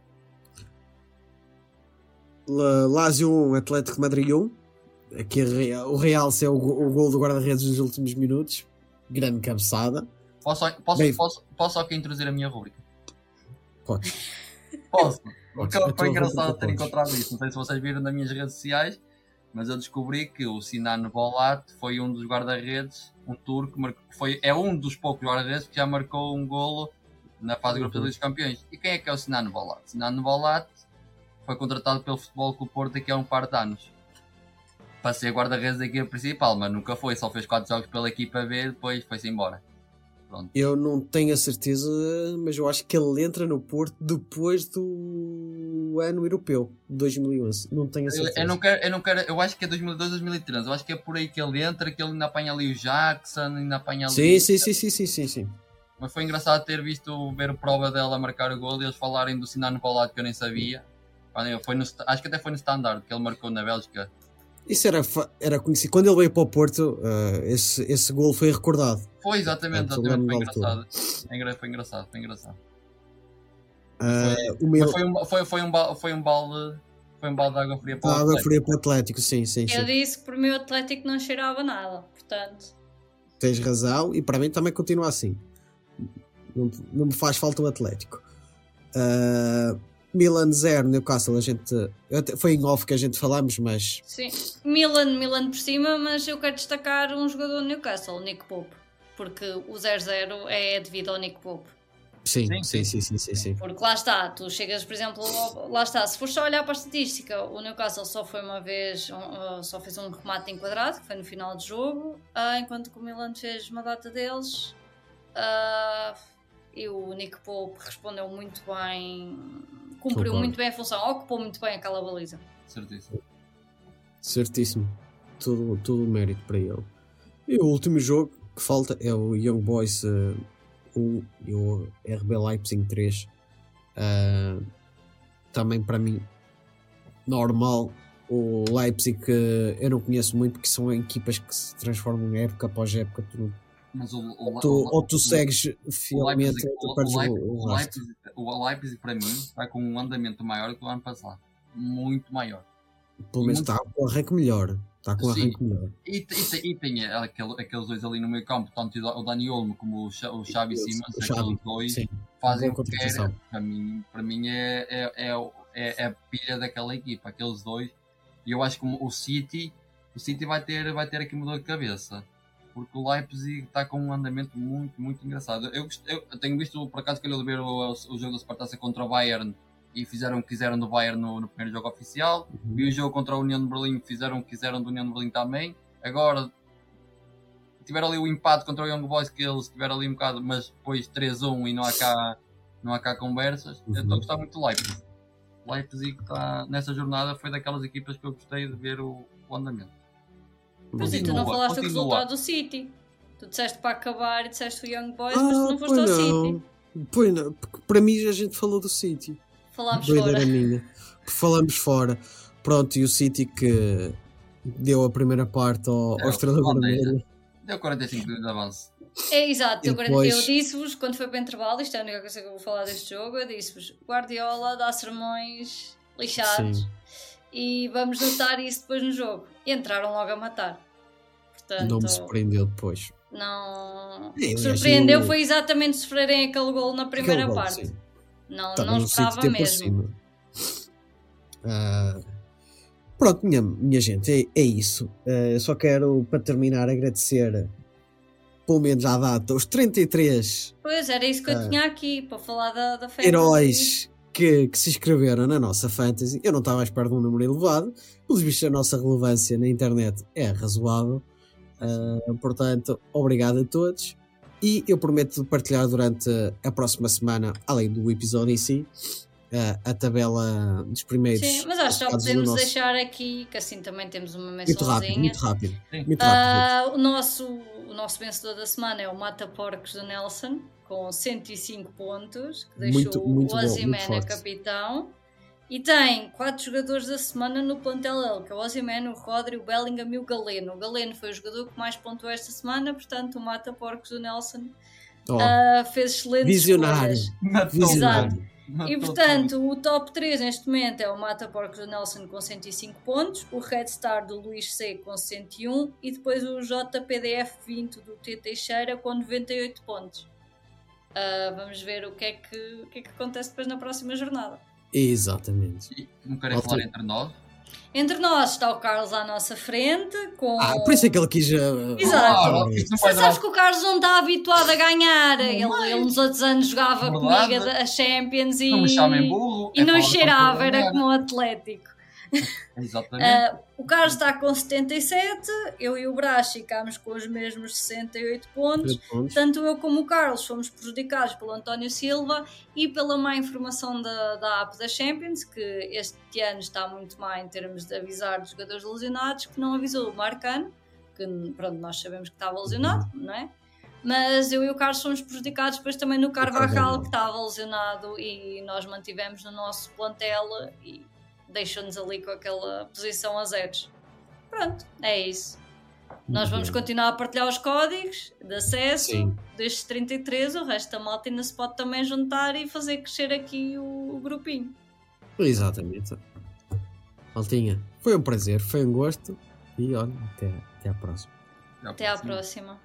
La- Lazio 1, Atlético Madrid 1. Aqui o Real é o, o gol do guarda-redes nos últimos minutos. Grande cabeçada. Posso, só- posso, Bem- posso, posso aqui introduzir a minha rubrica? Podes. Posso. Porque foi engraçado ter encontrado isso. Não sei se vocês viram nas minhas redes sociais, mas eu descobri que o Sinan Bolat foi um dos guarda-redes, um turco, marcou- foi, é um dos poucos guarda-redes que já marcou um golo na fase de grupos Uhum. Dos Campeões. E quem é que é o Sinan Bolat? Sinan Bolat foi contratado pelo Futebol Clube Porto aqui há um par de anos para ser guarda-redes da equipa principal, mas nunca foi, só fez 4 jogos pela equipa B e depois foi-se embora. Pronto. Eu não tenho a certeza, mas eu acho que ele entra no Porto depois do ano europeu, 2011. Não tenho a Eu, certeza. eu não quero, eu não quero, eu acho que é 2002, 2013. Eu acho que é por aí que ele entra, que ele ainda apanha ali o Jackson, ainda apanha ali. Sim, sim, sim, sim, sim, sim, sim. Mas foi engraçado ter visto ver prova dela marcar o gol e eles falarem do Sinano Bolado que eu nem sabia. Eu- Foi no, acho que até foi no Standard que ele marcou na Bélgica. Isso era, era conhecido. Quando ele veio para o Porto, eh, esse, esse gol foi recordado. Foi exatamente, Ah, eu exatamente foi engraçado. É engra- Foi engraçado, foi engraçado. Eh, o meu. Mas foi um, foi, foi um, ba- foi um balde, foi um balde de água fria para o água Atlético. fria para o Atlético, sim, sim, sim. Eu disse que por mim o Atlético não cheirava nada, portanto. Tens razão e para mim também continua assim. Não, não me faz falta o Atlético. Ah, Milan 0, Newcastle, a gente. até- Foi em off que a gente falámos, mas. Sim. Milan, Milan por cima, mas eu quero destacar um jogador do Newcastle, o Nick Pope. Porque o 0-0 é devido ao Nick Pope. Sim, Sim, sim, sim, sim, sim. Porque lá está, tu chegas, por exemplo, lá está, se for só olhar para a estatística, o Newcastle só foi uma vez, uh, só fez um remate enquadrado, que foi no final do jogo, ah, enquanto que o Milan fez uma data deles. ah, e o Nick Pope respondeu muito bem, cumpriu muito bem a função, ocupou muito bem aquela baliza. Certíssimo. Certíssimo. Tudo, tudo mérito para ele. E o último jogo que falta é o Young Boys uh, 1 e o RB Leipzig 3. Uh, também para mim, normal. O Leipzig uh, eu não conheço muito porque são equipas que se transformam época após época. Tu, Mas o, o, tu- o- ou tu o- segues o fielmente ou tu o, perdes o, o, o o, resto. Leipzig, o Leipzig, para mim, está com um andamento maior que o ano passado. Muito maior. Pelo menos muito- está com um arranque melhor. Está com um arranque melhor. E, e, tem- e tem aquele, aqueles dois ali no meio campo, tanto o Dani Olmo como o, Xa- o Xavi Simons, O aqueles dois Sim. fazem o que querem. Para mim, para mim é, é, é, o- é, é a pilha daquela equipa, aqueles dois. E eu acho que o City, o City vai ter, vai ter aqui uma dor de cabeça. Porque o Leipzig está com um andamento muito, muito engraçado. Eu, eu, eu tenho visto, por acaso, calhou de ver o, o jogo da Spartaça contra o Bayern e fizeram o que quiseram do Bayern no, no primeiro jogo oficial. Uhum. Vi o jogo contra a União de Berlim, fizeram o que quiseram do União de Berlim também. Agora tiveram ali o empate contra o Young Boys que eles tiveram ali um bocado, mas depois 3-1 e não há cá, não há cá conversas. Eu estou a gostar muito do Leipzig. Leipzig está nessa jornada foi daquelas equipas que eu gostei de ver o, o andamento. Mas e tu não Continua, falaste do continua. resultado do City. Tu disseste para acabar e disseste o Young Boys, mas tu Ah, não foste ao pois City. não. Pois não, porque para mim a gente falou do City. Falámos fora. minha. Falamos fora. Pronto, e o City que deu a primeira parte ao, ao Estrela. Vermelha. Deu 45 minutos de avanço. É exato, eu, depois- eu disse-vos quando foi para o intervalo, isto é a única coisa que eu vou falar deste jogo, eu disse-vos, Guardiola dá sermões lixados Sim. E vamos notar isso depois no jogo. E entraram logo a matar. Portanto, Não me surpreendeu depois. não- É, que aliás, surpreendeu eu- foi exatamente sofrerem aquele gol na primeira gol, parte. sim. Não, Estava não esperava mesmo. Ah, pronto, minha, minha gente, é, é isso. Eu só quero, para terminar, agradecer, pelo menos à data, os 33 Pois, era isso que eu Ah. tinha aqui, para falar da, da heróis que, que se inscreveram na nossa fantasy. Eu não estava à espera de um número elevado, pelos vistos a nossa relevância na internet é razoável. Ah, portanto, obrigado a todos. E eu prometo partilhar durante a próxima semana, além do episódio em si, ah, a tabela dos primeiros. Sim, mas acho que podemos nosso- deixar aqui, que assim também temos uma Muito rápido, muito rápido. Muito rápido. Ah, o, nosso, o nosso vencedor da semana é o Mata Porcos do Nelson, com 105 pontos, que deixou Muito, muito o Ozyman capitão. E tem quatro jogadores da semana no plantel dele, que é o Ozyman, o Rodri, o Bellingham e o Galeno. O Galeno foi o jogador que mais pontuou esta semana, portanto o Mata Porcos do Nelson Oh, ah, fez excelentes visionário. escolhas. Visionário. tudo. Matou E portanto, o top 3 neste momento é o Mata Porcos do Nelson com 105 pontos, o Red Star do Luís C com 101 e depois o JPDF 20 do T Teixeira com 98 pontos. Ah, vamos ver o que, é que, o que é que acontece depois na próxima jornada. Exatamente. E Não querem falar entre nós? Entre nós está o Carlos à nossa frente com. Ah, por isso é que ele quis. ah, Exato. Vai Você sabes que o Carlos não está habituado a ganhar. Ele, vai. ele nos outros anos jogava Verdade. comigo a Champions e, Não me chamem burro. e é não cheirava, era como o Atlético. Exatamente. Ah, o Carlos está com 77, eu e o Brás ficámos com os mesmos 68 pontos. pontos. Tanto eu como o Carlos fomos prejudicados pelo António Silva e pela má informação da, da app da Champions, que este ano está muito má em termos de avisar dos jogadores lesionados, que não avisou o Marcano, que pronto, nós sabemos que estava lesionado, não é? Mas eu e o Carlos fomos prejudicados depois também no Carvajal, Carvajal. que estava lesionado e nós mantivemos no nosso plantel e deixou-nos ali com aquela posição a zeros. Pronto, é isso. Nós vamos bem. continuar a partilhar os códigos de acesso Sim. destes 33, o resto da malta ainda se pode também juntar e fazer crescer aqui o, o grupinho. Exatamente. Maltinha, foi um prazer, foi um gosto. E olha, até, até à próxima. Até à próxima.